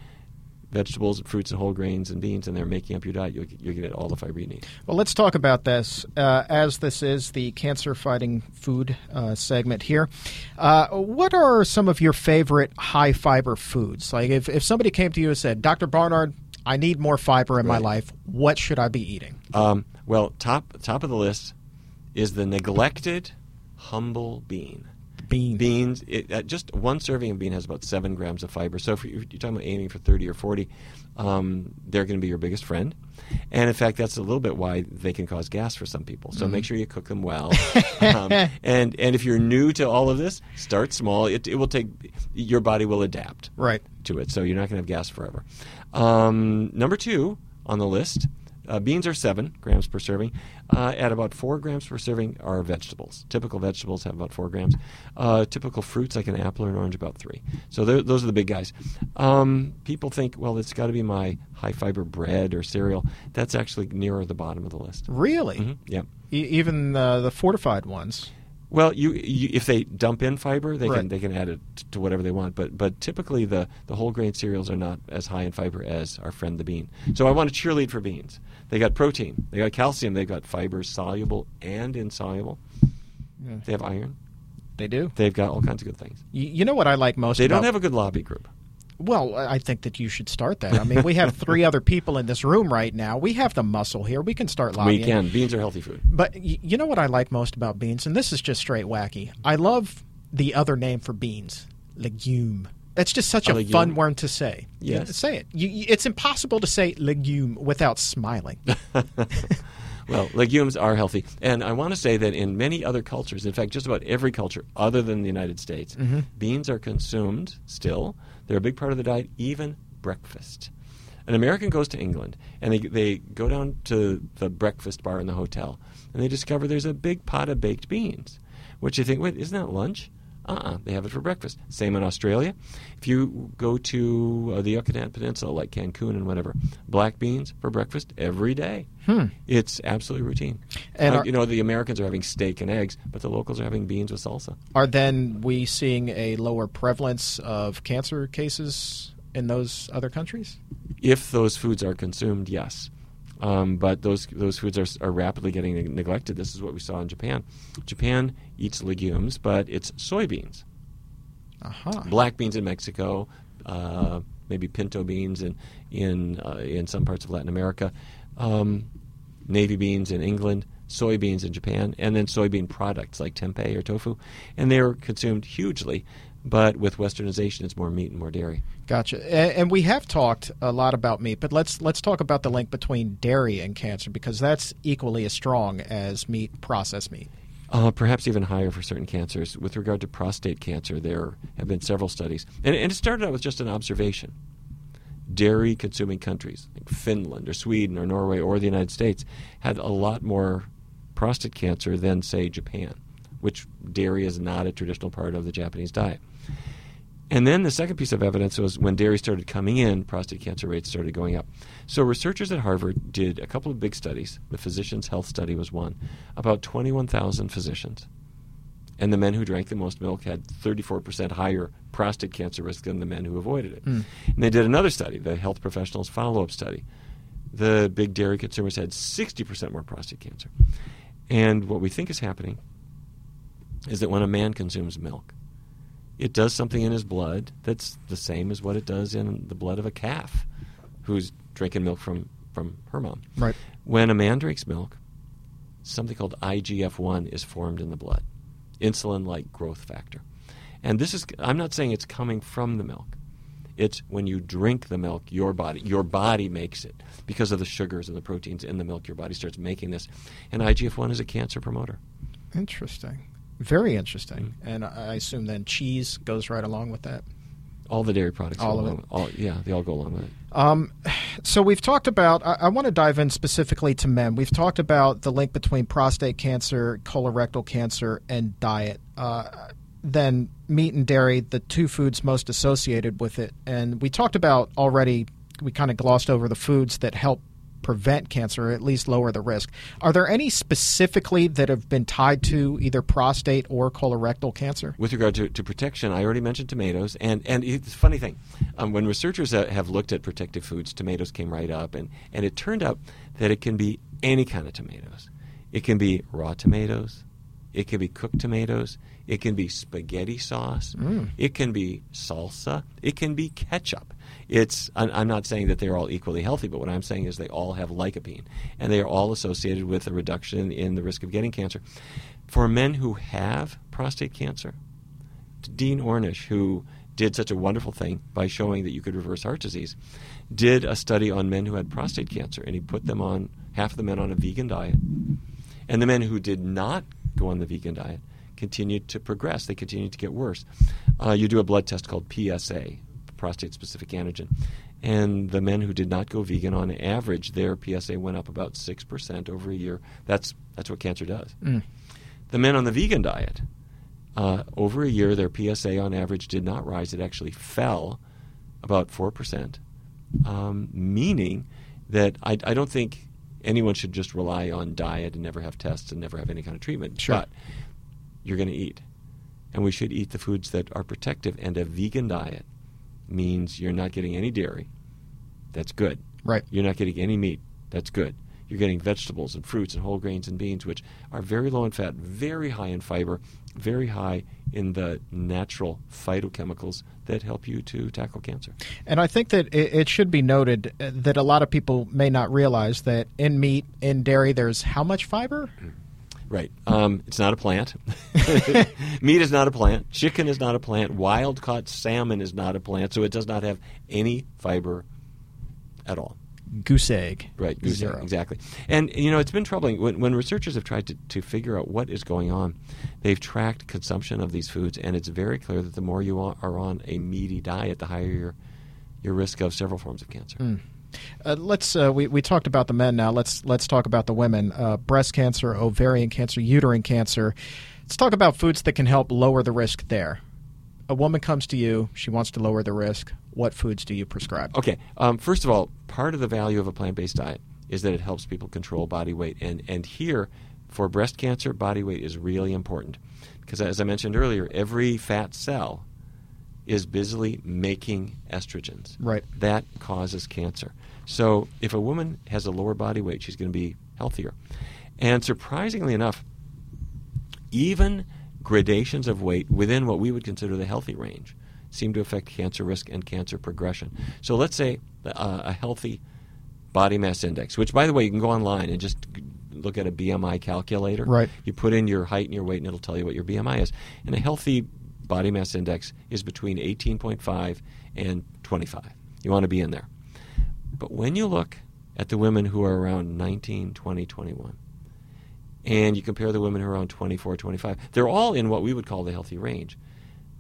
vegetables, and fruits, and whole grains and beans, and they're making up your diet, you'll, you'll get all the fiber you need. Well, let's talk about this uh, as this is the cancer fighting food uh, segment here. Uh, what are some of your favorite high fiber foods? Like if, if somebody came to you and said, Dr. Barnard, I need more fiber in my life, what should I be eating? Um, well, top top of the list is the neglected humble bean. Beans. Beans, it, uh, just one serving of bean has about seven grams of fiber. So if you're, you're talking about aiming for 30 or 40, um, they're going to be your biggest friend. And in fact, that's a little bit why they can cause gas for some people. So make sure you cook them well. um, and and if you're new to all of this, start small. It, it will take your body will adapt Right. to it, so you're not going to have gas forever. Um, number two on the list, uh, beans are seven grams per serving. Uh, at about four grams per serving are vegetables. Typical vegetables have about four grams. Uh, typical fruits like an apple or an orange about three. So those are the big guys. Um, people think, well, it's got to be my high fiber bread or cereal. That's actually nearer the bottom of the list. Really? Mhm, Yeah. E- even the fortified ones. Well, you, you if they dump in fiber, they Right. can they can add it to whatever they want. But but typically the the whole grain cereals are not as high in fiber as our friend the bean. So I want to cheerlead for beans. They got protein, they got calcium, they've got fibers soluble and insoluble. Yeah. They have iron. They do. They've got all kinds of good things. You, you know what I like most They about don't have a good lobby group. Well, I think that you should start that. I mean, we have three other people in this room right now. We have the muscle here. We can start lobbying. We can. Beans are healthy food. But y- you know what I like most about beans, and this is just straight wacky. I love the other name for beans, legume. That's just such A a, fun word to say. Yes. Yeah, say it. You, you- it's impossible to say legume without smiling. Well, legumes are healthy. And I want to say that in many other cultures, in fact, just about every culture other than the United States, mm-hmm. beans are consumed still. They're a big part of the diet, even breakfast. An American goes to England and they, they go down to the breakfast bar in the hotel and they discover there's a big pot of baked beans, which you think, wait, isn't that lunch? Uh-uh, they have it for breakfast. Same in Australia. If you go to uh, the Yucatan Peninsula, like Cancun and whatever, black beans for breakfast every day. It's absolutely routine. And Uh, are- you know, the Americans are having steak and eggs, but the locals are having beans with salsa. Are then we seeing a lower prevalence of cancer cases in those other countries? If those foods are consumed, yes. Um, but those those foods are, are rapidly getting neglected. This is what we saw in Japan. Japan eats legumes, but it's soybeans. Aha. black beans in Mexico, uh, maybe pinto beans in in uh, in some parts of Latin America, um, navy beans in England, soybeans in Japan, and then soybean products like tempeh or tofu, and they are consumed hugely. But with westernization, it's more meat and more dairy. Gotcha. And, and we have talked a lot about meat, but let's let's talk about the link between dairy and cancer because that's equally as strong as meat, processed meat. Uh, perhaps even higher for certain cancers. With regard to prostate cancer, there have been several studies. And, and it started out with just an observation. Dairy consuming countries, like Finland or Sweden or Norway or the United States, had a lot more prostate cancer than, say, Japan, which dairy is not a traditional part of the Japanese diet. And then the second piece of evidence was when dairy started coming in, prostate cancer rates started going up. So researchers at Harvard did a couple of big studies. The Physicians' Health Study was one, about 21,000 physicians. And the men who drank the most milk had 34% higher prostate cancer risk than the men who avoided it. Hmm. And they did another study, the Health Professionals Follow Up Study. The big dairy consumers had 60% more prostate cancer. And what we think is happening is that when a man consumes milk, it does something in his blood that's the same as what it does in the blood of a calf who's drinking milk from, from her mom. Right. When a man drinks milk, something called IGF 1 is formed in the blood, insulin like growth factor. And this is, I'm not saying it's coming from the milk. It's when you drink the milk, your body, your body makes it because of the sugars and the proteins in the milk. Your body starts making this, and IGF one is a cancer promoter. Interesting. Very interesting. And I I assume then cheese goes right along with that. All the dairy products. All of along, it. All, yeah, they all go along with it. Um, so we've talked about. I, I want to dive in specifically to men. We've talked about the link between prostate cancer, colorectal cancer, and diet. Uh, then meat and dairy, the two foods most associated with it, and we talked about already. We kind of glossed over the foods that help prevent cancer or at least lower the risk. Are there any specifically that have been tied to either prostate or colorectal cancer? With regard to, to protection, I already mentioned tomatoes, and and it's a funny thing. Um, when researchers uh, have looked at protective foods, tomatoes came right up, and and it turned out that it can be any kind of tomatoes. It can be raw tomatoes, it can be cooked tomatoes, it can be spaghetti sauce, it can be salsa, it can be ketchup. It's I'm not saying that they're all equally healthy, but what I'm saying is they all have lycopene, and they are all associated with a reduction in the risk of getting cancer. For men who have prostate cancer, Dean Ornish, who did such a wonderful thing by showing that you could reverse heart disease, did a study on men who had prostate cancer, and he put them on half of the men on a vegan diet, and the men who did not go on the vegan diet continued to progress. They continued to get worse. Uh, you do a blood test called PSA, prostate specific antigen, and the men who did not go vegan, on average, their PSA went up about six percent over a year. That's that's what cancer does. The men on the vegan diet, uh, over a year, their PSA on average did not rise. It actually fell about 4%, um, meaning that I, I don't think anyone should just rely on diet and never have tests and never have any kind of treatment. Sure. But you're going to eat. And we should eat the foods that are protective. And a vegan diet means you're not getting any dairy. That's good. Right. You're not getting any meat. That's good. You're getting vegetables and fruits and whole grains and beans, which are very low in fat, very high in fiber, very high in the natural phytochemicals that help you to tackle cancer. And I think that it, should be noted uh, that a lot of people may not realize that in meat, in dairy, there's how much fiber? Right. Um, it's not a plant. Meat is not a plant. Chicken is not a plant. Wild caught salmon is not a plant. So it does not have any fiber at all. Goose egg. Right, goose egg, exactly. And you know, it's been troubling when, when researchers have tried to, to figure out what is going on. They've tracked consumption of these foods, and it's very clear that the more you are are on a meaty diet, the higher your your risk of several forms of cancer. Uh, let's uh, we we talked about the men now. Let's let's talk about the women. Uh, breast cancer, ovarian cancer, uterine cancer. Let's talk about foods that can help lower the risk there. A woman comes to you. She wants to lower the risk. What foods do you prescribe? Okay, um, first of all, part of the value of a plant-based diet is that it helps people control body weight, and and here, for breast cancer, body weight is really important because, as I mentioned earlier, every fat cell is busily making estrogens. Right. That causes cancer. So if a woman has a lower body weight, she's going to be healthier. And surprisingly enough, even gradations of weight within what we would consider the healthy range seem to affect cancer risk and cancer progression. So let's say uh, a healthy body mass index, which, by the way, you can go online and just look at a BMI calculator. Right. You put in your height and your weight, and it'll tell you what your BMI is. And a healthy body mass index is between 18.5 and 25. You want to be in there. But when you look at the women who are around 19, 20, 21, and you compare the women who are around 24, 25, they're all in what we would call the healthy range.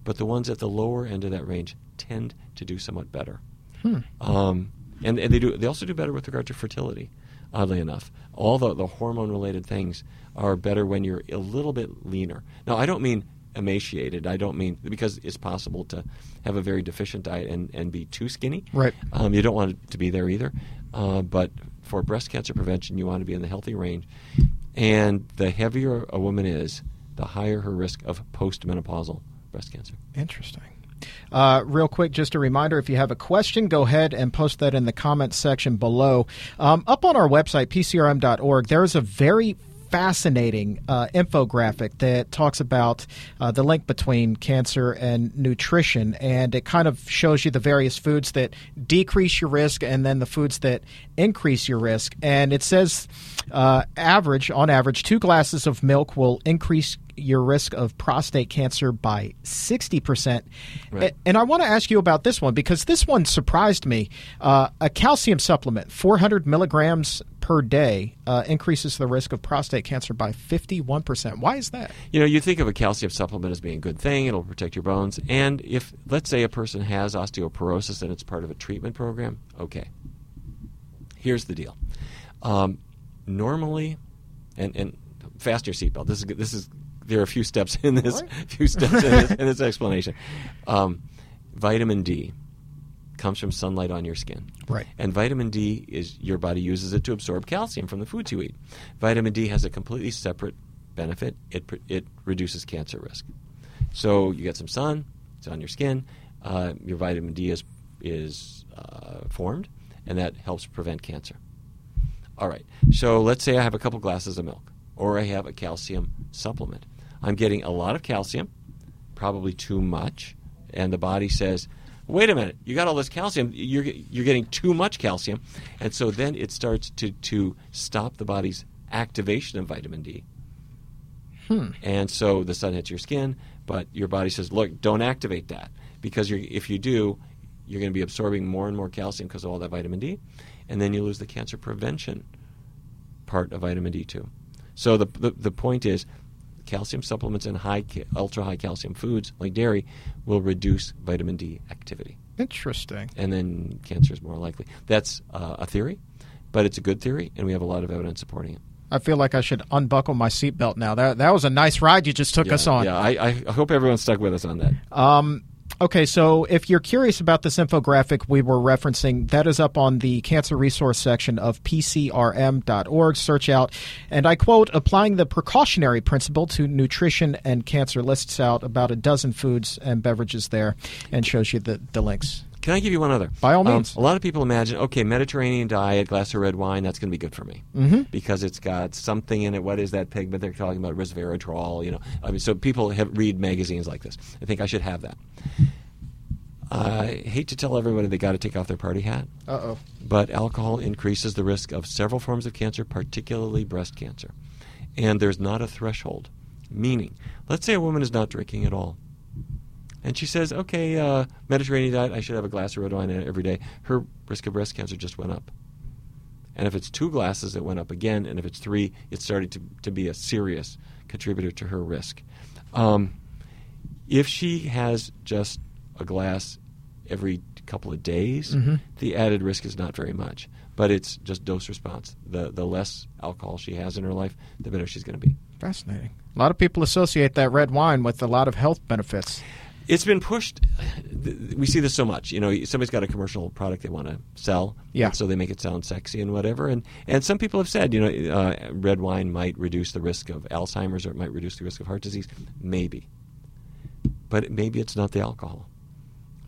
But the ones at the lower end of that range tend to do somewhat better. Um, and, and they do. They also do better with regard to fertility. Oddly enough, all the, the hormone related things are better when you're a little bit leaner. Now, I don't mean emaciated. I don't mean because it's possible to have a very deficient diet and, and be too skinny. Right. Um, you don't want it to be there either. Uh, but for breast cancer prevention, you want to be in the healthy range. And the heavier a woman is, the higher her risk of postmenopausal breast cancer. Interesting. Uh, real quick, just a reminder if you have a question, go ahead and post that in the comments section below. Um, up on our website, pcrm.org, there is a very fascinating uh, infographic that talks about uh, the link between cancer and nutrition, and it kind of shows you the various foods that decrease your risk and then the foods that increase your risk. And it says, uh, average, on average, two glasses of milk will increase your risk of prostate cancer by 60%. Right. And I want to ask you about this one because this one surprised me. Uh, a calcium supplement, 400 milligrams per per day uh, increases the risk of prostate cancer by 51%. Why is that? You know, you think of a calcium supplement as being a good thing, it'll protect your bones. And if, let's say, a person has osteoporosis and it's part of a treatment program, okay. Here's the deal. Um, normally, and, and fasten your seatbelt. This is, this is, there are a few steps in this, Right. few steps in this, in this explanation. Um, vitamin D comes from sunlight on your skin. Right. And vitamin D is your body uses it to absorb calcium from the foods you eat. Vitamin D has a completely separate benefit. It it reduces cancer risk. So you get some sun, it's on your skin. Uh, your vitamin D is is uh, formed, and that helps prevent cancer. All right. So let's say I have a couple glasses of milk, or I have a calcium supplement. I'm getting a lot of calcium, probably too much, and the body says, "Wait a minute, you got all this calcium. You're you're getting too much calcium," and so then it starts to to stop the body's activation of vitamin D. Hmm. And so the sun hits your skin, but your body says, "Look, don't activate that because you're, if you do, you're going to be absorbing more and more calcium because of all that vitamin D, and then you lose the cancer prevention part of vitamin D2. So the the, the point is, calcium supplements and high ultra high calcium foods like dairy will reduce vitamin D activity, Interesting. and then cancer is more likely. That's uh, a theory, but it's a good theory, and we have a lot of evidence supporting it. I feel like I should unbuckle my seatbelt now. That that was a nice ride you just took yeah, us on. Yeah, I, I hope everyone stuck with us on that. Um, okay, so if you're curious about this infographic we were referencing, that is up on the cancer resource section of pcrm.org. Search out, and I quote, applying the precautionary principle to nutrition and cancer lists out about a dozen foods and beverages there and shows you the, the links. Can I give you one other? By all Um, means. a lot of people imagine, okay, Mediterranean diet, glass of red wine, that's going to be good for me mm-hmm. because it's got something in it. What is that pigment they're talking about? Resveratrol. You know, I mean, so people have read magazines like this. I think I should have that. I hate to tell everybody they got to take off their party hat, Uh oh. but alcohol increases the risk of several forms of cancer, particularly breast cancer. And there's not a threshold. Meaning, let's say a woman is not drinking at all. And she says, okay, uh, Mediterranean diet, I should have a glass of red wine every day. Her risk of breast cancer just went up. And if it's two glasses, it went up again. And if it's three, it started to, to be a serious contributor to her risk. Um, if she has just a glass every couple of days, the added risk is not very much. But it's just dose response. The, the less alcohol she has in her life, the better she's going to be. Fascinating. A lot of people associate that red wine with a lot of health benefits. It's been pushed. We see this so much. You know, somebody's got a commercial product they want to sell, Yeah. so they make it sound sexy and whatever. And and some people have said, you know, uh, red wine might reduce the risk of Alzheimer's or it might reduce the risk of heart disease. Maybe, but maybe it's not the alcohol.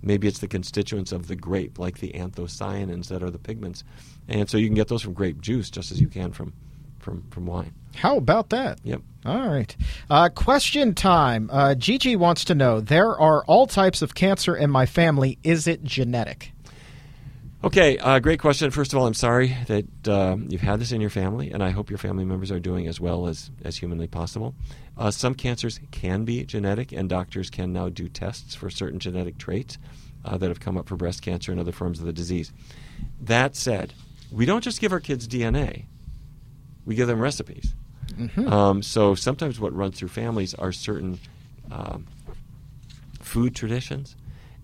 Maybe it's the constituents of the grape, like the anthocyanins that are the pigments, and so you can get those from grape juice just as you can from from from wine. How about that? Yep. All right. Uh, question time. Uh, Gigi wants to know there are all types of cancer in my family. Is it genetic? Okay, uh, great question. First of all, I'm sorry that um, you've had this in your family, and I hope your family members are doing as well as, as humanly possible. Uh, some cancers can be genetic, and doctors can now do tests for certain genetic traits uh, that have come up for breast cancer and other forms of the disease. That said, we don't just give our kids DNA, we give them recipes. Um, so sometimes what runs through families are certain um, food traditions.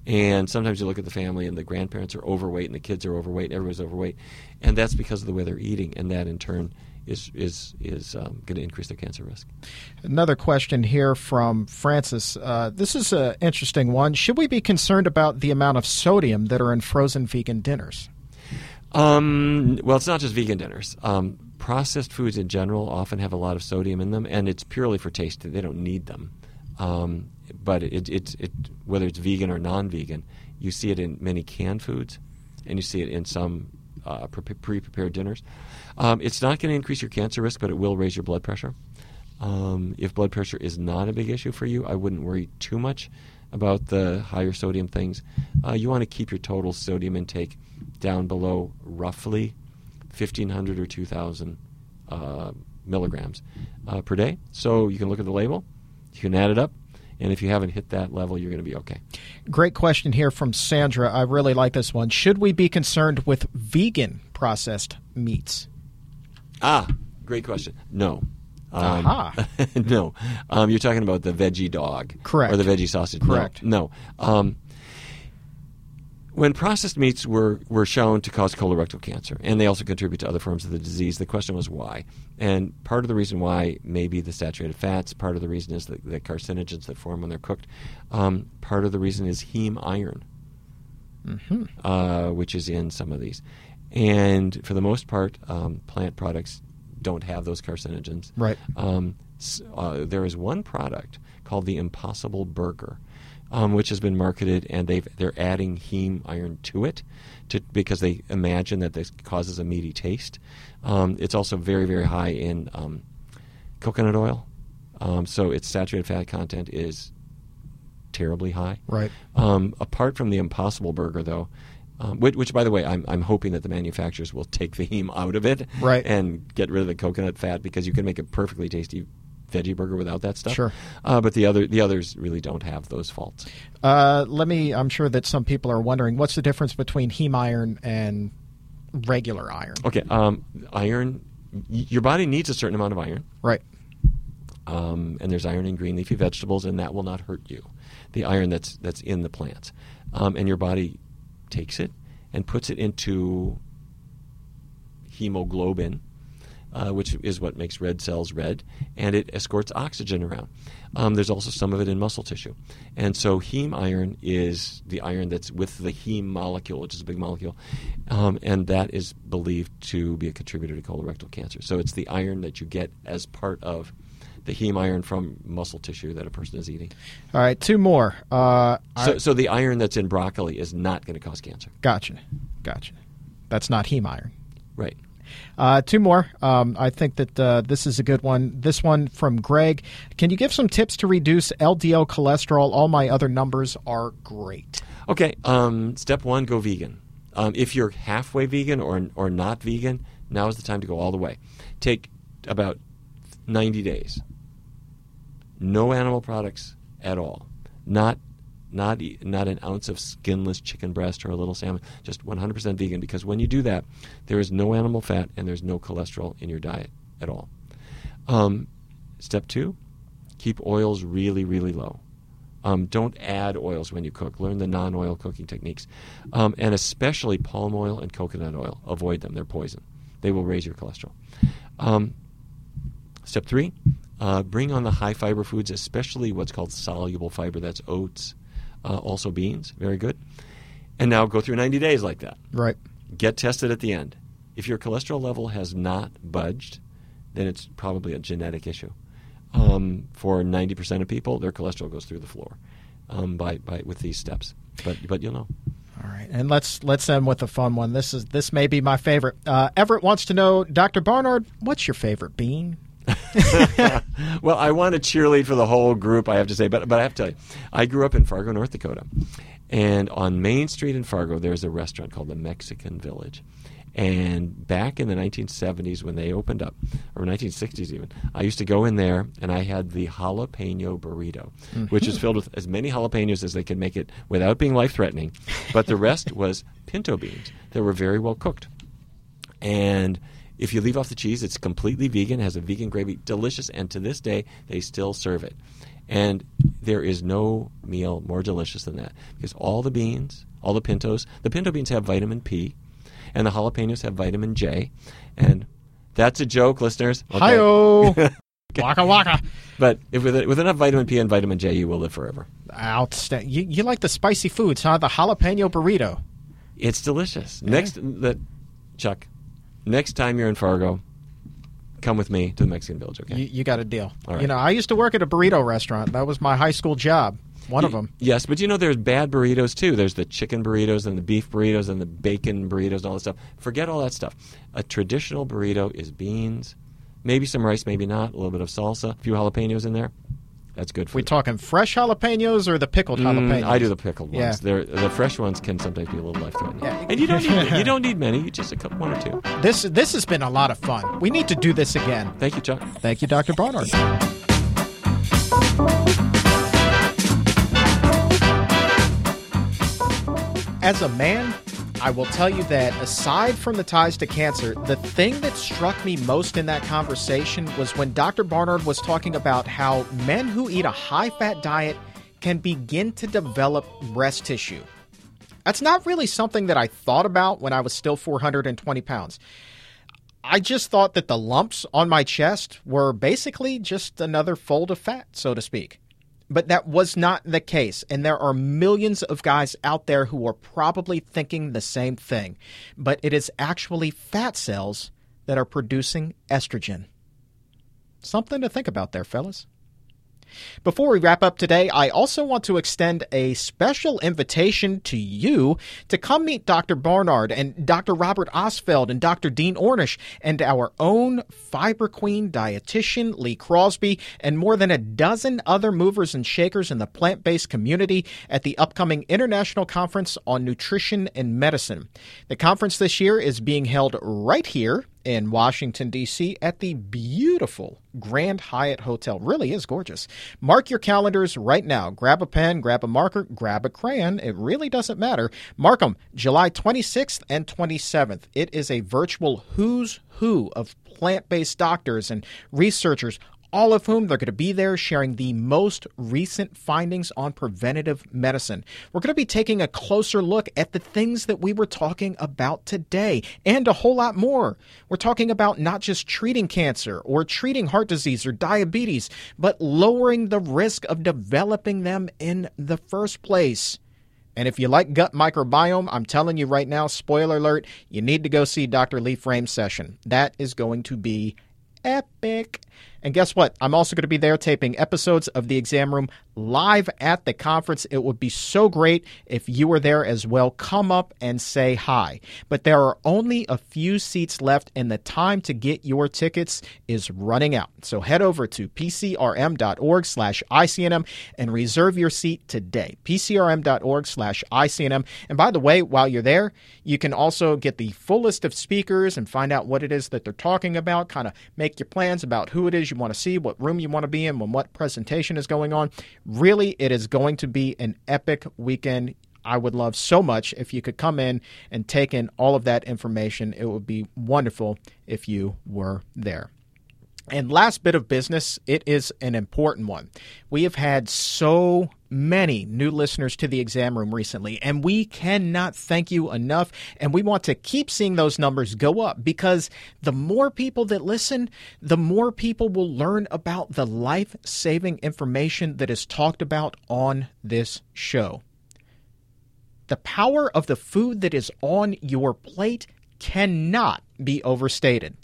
And sometimes you look at the family and the grandparents are overweight and the kids are overweight, and everyone's overweight. And that's because of the way they're eating, and that in turn is, is, is um, going to increase their cancer risk. Another question here from Francis. Uh, this is an interesting one. Should we be concerned about the amount of sodium that are in frozen vegan dinners? Um, well, it's not just vegan dinners. Um, processed foods in general often have a lot of sodium in them, and it's purely for taste. They don't need them. Um, but it, it, it, whether it's vegan or non-vegan, you see it in many canned foods, and you see it in some uh, pre- pre-prepared dinners. Um, it's not going to increase your cancer risk, but it will raise your blood pressure. Um, if blood pressure is not a big issue for you, I wouldn't worry too much about the higher sodium things. Uh, you want to keep your total sodium intake down below roughly 1,500 or 2,000 uh, milligrams uh, per day. So you can look at the label, you can add it up, and if you haven't hit that level, you're going to be okay. Great question here from Sandra. I really like this one. Should we be concerned with vegan processed meats? Ah, great question. No. Um, Aha. no. Um, you're talking about the veggie dog. Correct. Or the veggie sausage. No, Correct. No. Um, when processed meats were, were shown to cause colorectal cancer, and they also contribute to other forms of the disease, the question was why. And part of the reason why may be the saturated fats. Part of the reason is the, the carcinogens that form when they're cooked. Um, part of the reason is heme iron uh, which is in some of these. And for the most part, um, plant products don't have those carcinogens. Right. Um, uh, there is one product called the Impossible Burger, um, which has been marketed, and they've they're adding heme iron to it, to, because they imagine that this causes a meaty taste. Um, it's also very very high in um, coconut oil, um, so its saturated fat content is terribly high. Right. Um, apart from the Impossible Burger, though, um, which, which, by the way, I'm, I'm hoping that the manufacturers will take the heme out of it Right. and get rid of the coconut fat because you can make a perfectly tasty veggie burger without that stuff. Sure. Uh, but the other the others really don't have those faults. Uh, let me. I'm sure that some people are wondering what's the difference between heme iron and regular iron. Okay. Um, iron. Your body needs a certain amount of iron. Right. um, and there's iron in green leafy vegetables, and that will not hurt you. The iron that's that's in the plants, um, and your body takes it and puts it into hemoglobin, uh, which is what makes red cells red, and it escorts oxygen around. Um, there's also some of it in muscle tissue, and so heme iron is the iron that's with the heme molecule, which is a big molecule, um, and that is believed to be a contributor to colorectal cancer. So it's the iron that you get as part of the heme iron from muscle tissue that a person is eating. All right. Two more. Uh, So, so the iron that's in broccoli is not going to cause cancer. gotcha. Gotcha. That's not heme iron. Right. Uh, two more. Um, I think that uh, this is a good one. This one from Greg. Can you give some tips to reduce LDL cholesterol? All my other numbers are great. Okay. Um, step one: go vegan. Um, if you're halfway vegan or or not vegan, now is the time to go all the way. Take about 90 days. No animal products at all. Not not not an ounce of skinless chicken breast or a little salmon. Just 100% vegan. Because when you do that, there is no animal fat and there's no cholesterol in your diet at all. Um, step two: keep oils really really low. Um, don't add oils when you cook. Learn the non-oil cooking techniques, um, and especially palm oil and coconut oil. Avoid them; they're poison. They will raise your cholesterol. Um, step three: uh, bring on the high fiber foods, especially what's called soluble fiber. That's oats, uh, also beans. Very good. And now go through 90 days like that. Right. Get tested at the end. If your cholesterol level has not budged, then it's probably a genetic issue. Um, for 90% of people, their cholesterol goes through the floor um, by, by with these steps. But but you'll know. All right, and let's let's end with a fun one. This is this may be my favorite. Uh, Everett wants to know, Doctor Barnard, what's your favorite bean? well, I want to cheerlead for the whole group, I have to say, but but I have to tell you, I grew up in Fargo, North Dakota, and on Main Street in Fargo, there's a restaurant called the Mexican Village. And back in the 1970s, when they opened up, or 1960s even, I used to go in there and I had the jalapeno burrito, mm-hmm. which is filled with as many jalapenos as they could make it without being life threatening. But the rest was pinto beans that were very well cooked. And if you leave off the cheese, it's completely vegan, has a vegan gravy, delicious, and to this day they still serve it. And there is no meal more delicious than that because all the beans, all the pintos, the pinto beans have vitamin P, and the jalapenos have vitamin J, and that's a joke, listeners. okay? Hi-oh. waka waka. But if with, with enough vitamin P and vitamin J, you will live forever. Outstanding. You, you like the spicy foods, huh? The jalapeno burrito. It's delicious. Next, the Chuck, next time you're in Fargo, come with me to the Mexican Village. Okay. You, you got a deal. Right. You know, I used to work at a burrito restaurant. That was my high school job. One of them. Yes, but you know there's bad burritos too. There's the chicken burritos and the beef burritos and the bacon burritos and all that stuff. Forget all that stuff. A traditional burrito is beans, maybe some rice, maybe not, a little bit of salsa, a few jalapenos in there. That's good for We you. talking fresh jalapenos or the pickled Mm, jalapenos? I do the pickled ones. Yeah. They're, the fresh ones can sometimes be a little life threatening. Yeah. And you don't need you don't need many. You just a couple, one or two. This this has been a lot of fun. We need to do this again. Thank you, Chuck. Thank you, Dr. Barnard. As a man, I will tell you that aside from the ties to cancer, the thing that struck me most in that conversation was when Dr. Barnard was talking about how men who eat a high fat diet can begin to develop breast tissue. That's not really something that I thought about when I was still 420 pounds. I just thought that the lumps on my chest were basically just another fold of fat, so to speak. But that was not the case. And there are millions of guys out there who are probably thinking the same thing. But it is actually fat cells that are producing estrogen. Something to think about there, fellas. Before we wrap up today, I also want to extend a special invitation to you to come meet Dr. Barnard and Dr. Robert Ostfeld and Dr. Dean Ornish and our own Fiber Queen dietitian, Lee Crosby, and more than a dozen other movers and shakers in the plant based community at the upcoming International Conference on Nutrition and Medicine. The conference this year is being held right here in Washington, D.C. at the beautiful Grand Hyatt Hotel. Really is gorgeous. Mark your calendars right now. Grab a pen, grab a marker, grab a crayon. It really doesn't matter. Mark them July 26th and 27th. It is a virtual who's who of plant based doctors and researchers all of whom they're going to be there sharing the most recent findings on preventative medicine. We're going to be taking a closer look at the things that we were talking about today and a whole lot more. We're talking about not just treating cancer or treating heart disease or diabetes, but lowering the risk of developing them in the first place. And if you like gut microbiome, I'm telling you right now, spoiler alert, you need to go see Dr. Leigh Frame's session. That is going to be epic. And guess what? I'm also going to be there taping episodes of The Exam Room live at the conference. It would be so great if you were there as well. Come up and say hi. But there are only a few seats left, and the time to get your tickets is running out. So head over to pcrm.org slash ICNM and reserve your seat today. pcrm.org slash ICNM. And by the way, while you're there, you can also get the full list of speakers and find out what it is that they're talking about, kind of make your plans about who it is you want to see, what room you want to be in, when what presentation is going on. Really, it is going to be an epic weekend. I would love so much if you could come in and take in all of that information. It would be wonderful if you were there. And last bit of business, it is an important one. We have had so many new listeners to the exam room recently, and we cannot thank you enough. And we want to keep seeing those numbers go up because the more people that listen, the more people will learn about the life saving information that is talked about on this show. The power of the food that is on your plate cannot be overstated.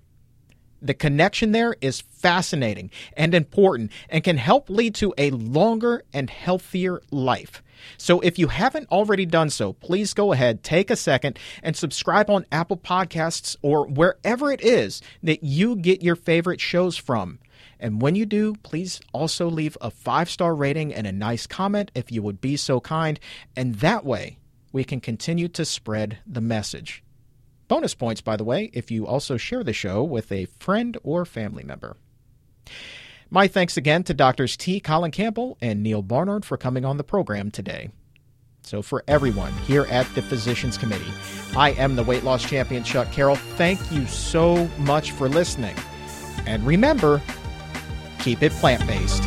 The connection there is fascinating and important and can help lead to a longer and healthier life. So if you haven't already done so, please go ahead, take a second, and subscribe on Apple Podcasts or wherever it is that you get your favorite shows from. And when you do, please also leave a five star rating and a nice comment if you would be so kind. And that way, we can continue to spread the message. Bonus points, by the way, if you also share the show with a friend or family member. My thanks again to Doctors T. Colin Campbell and Neal Barnard for coming on the program today. So, for everyone here at the Physicians Committee, I am the weight loss champion, Chuck Carroll. Thank you so much for listening. And remember, keep it plant based.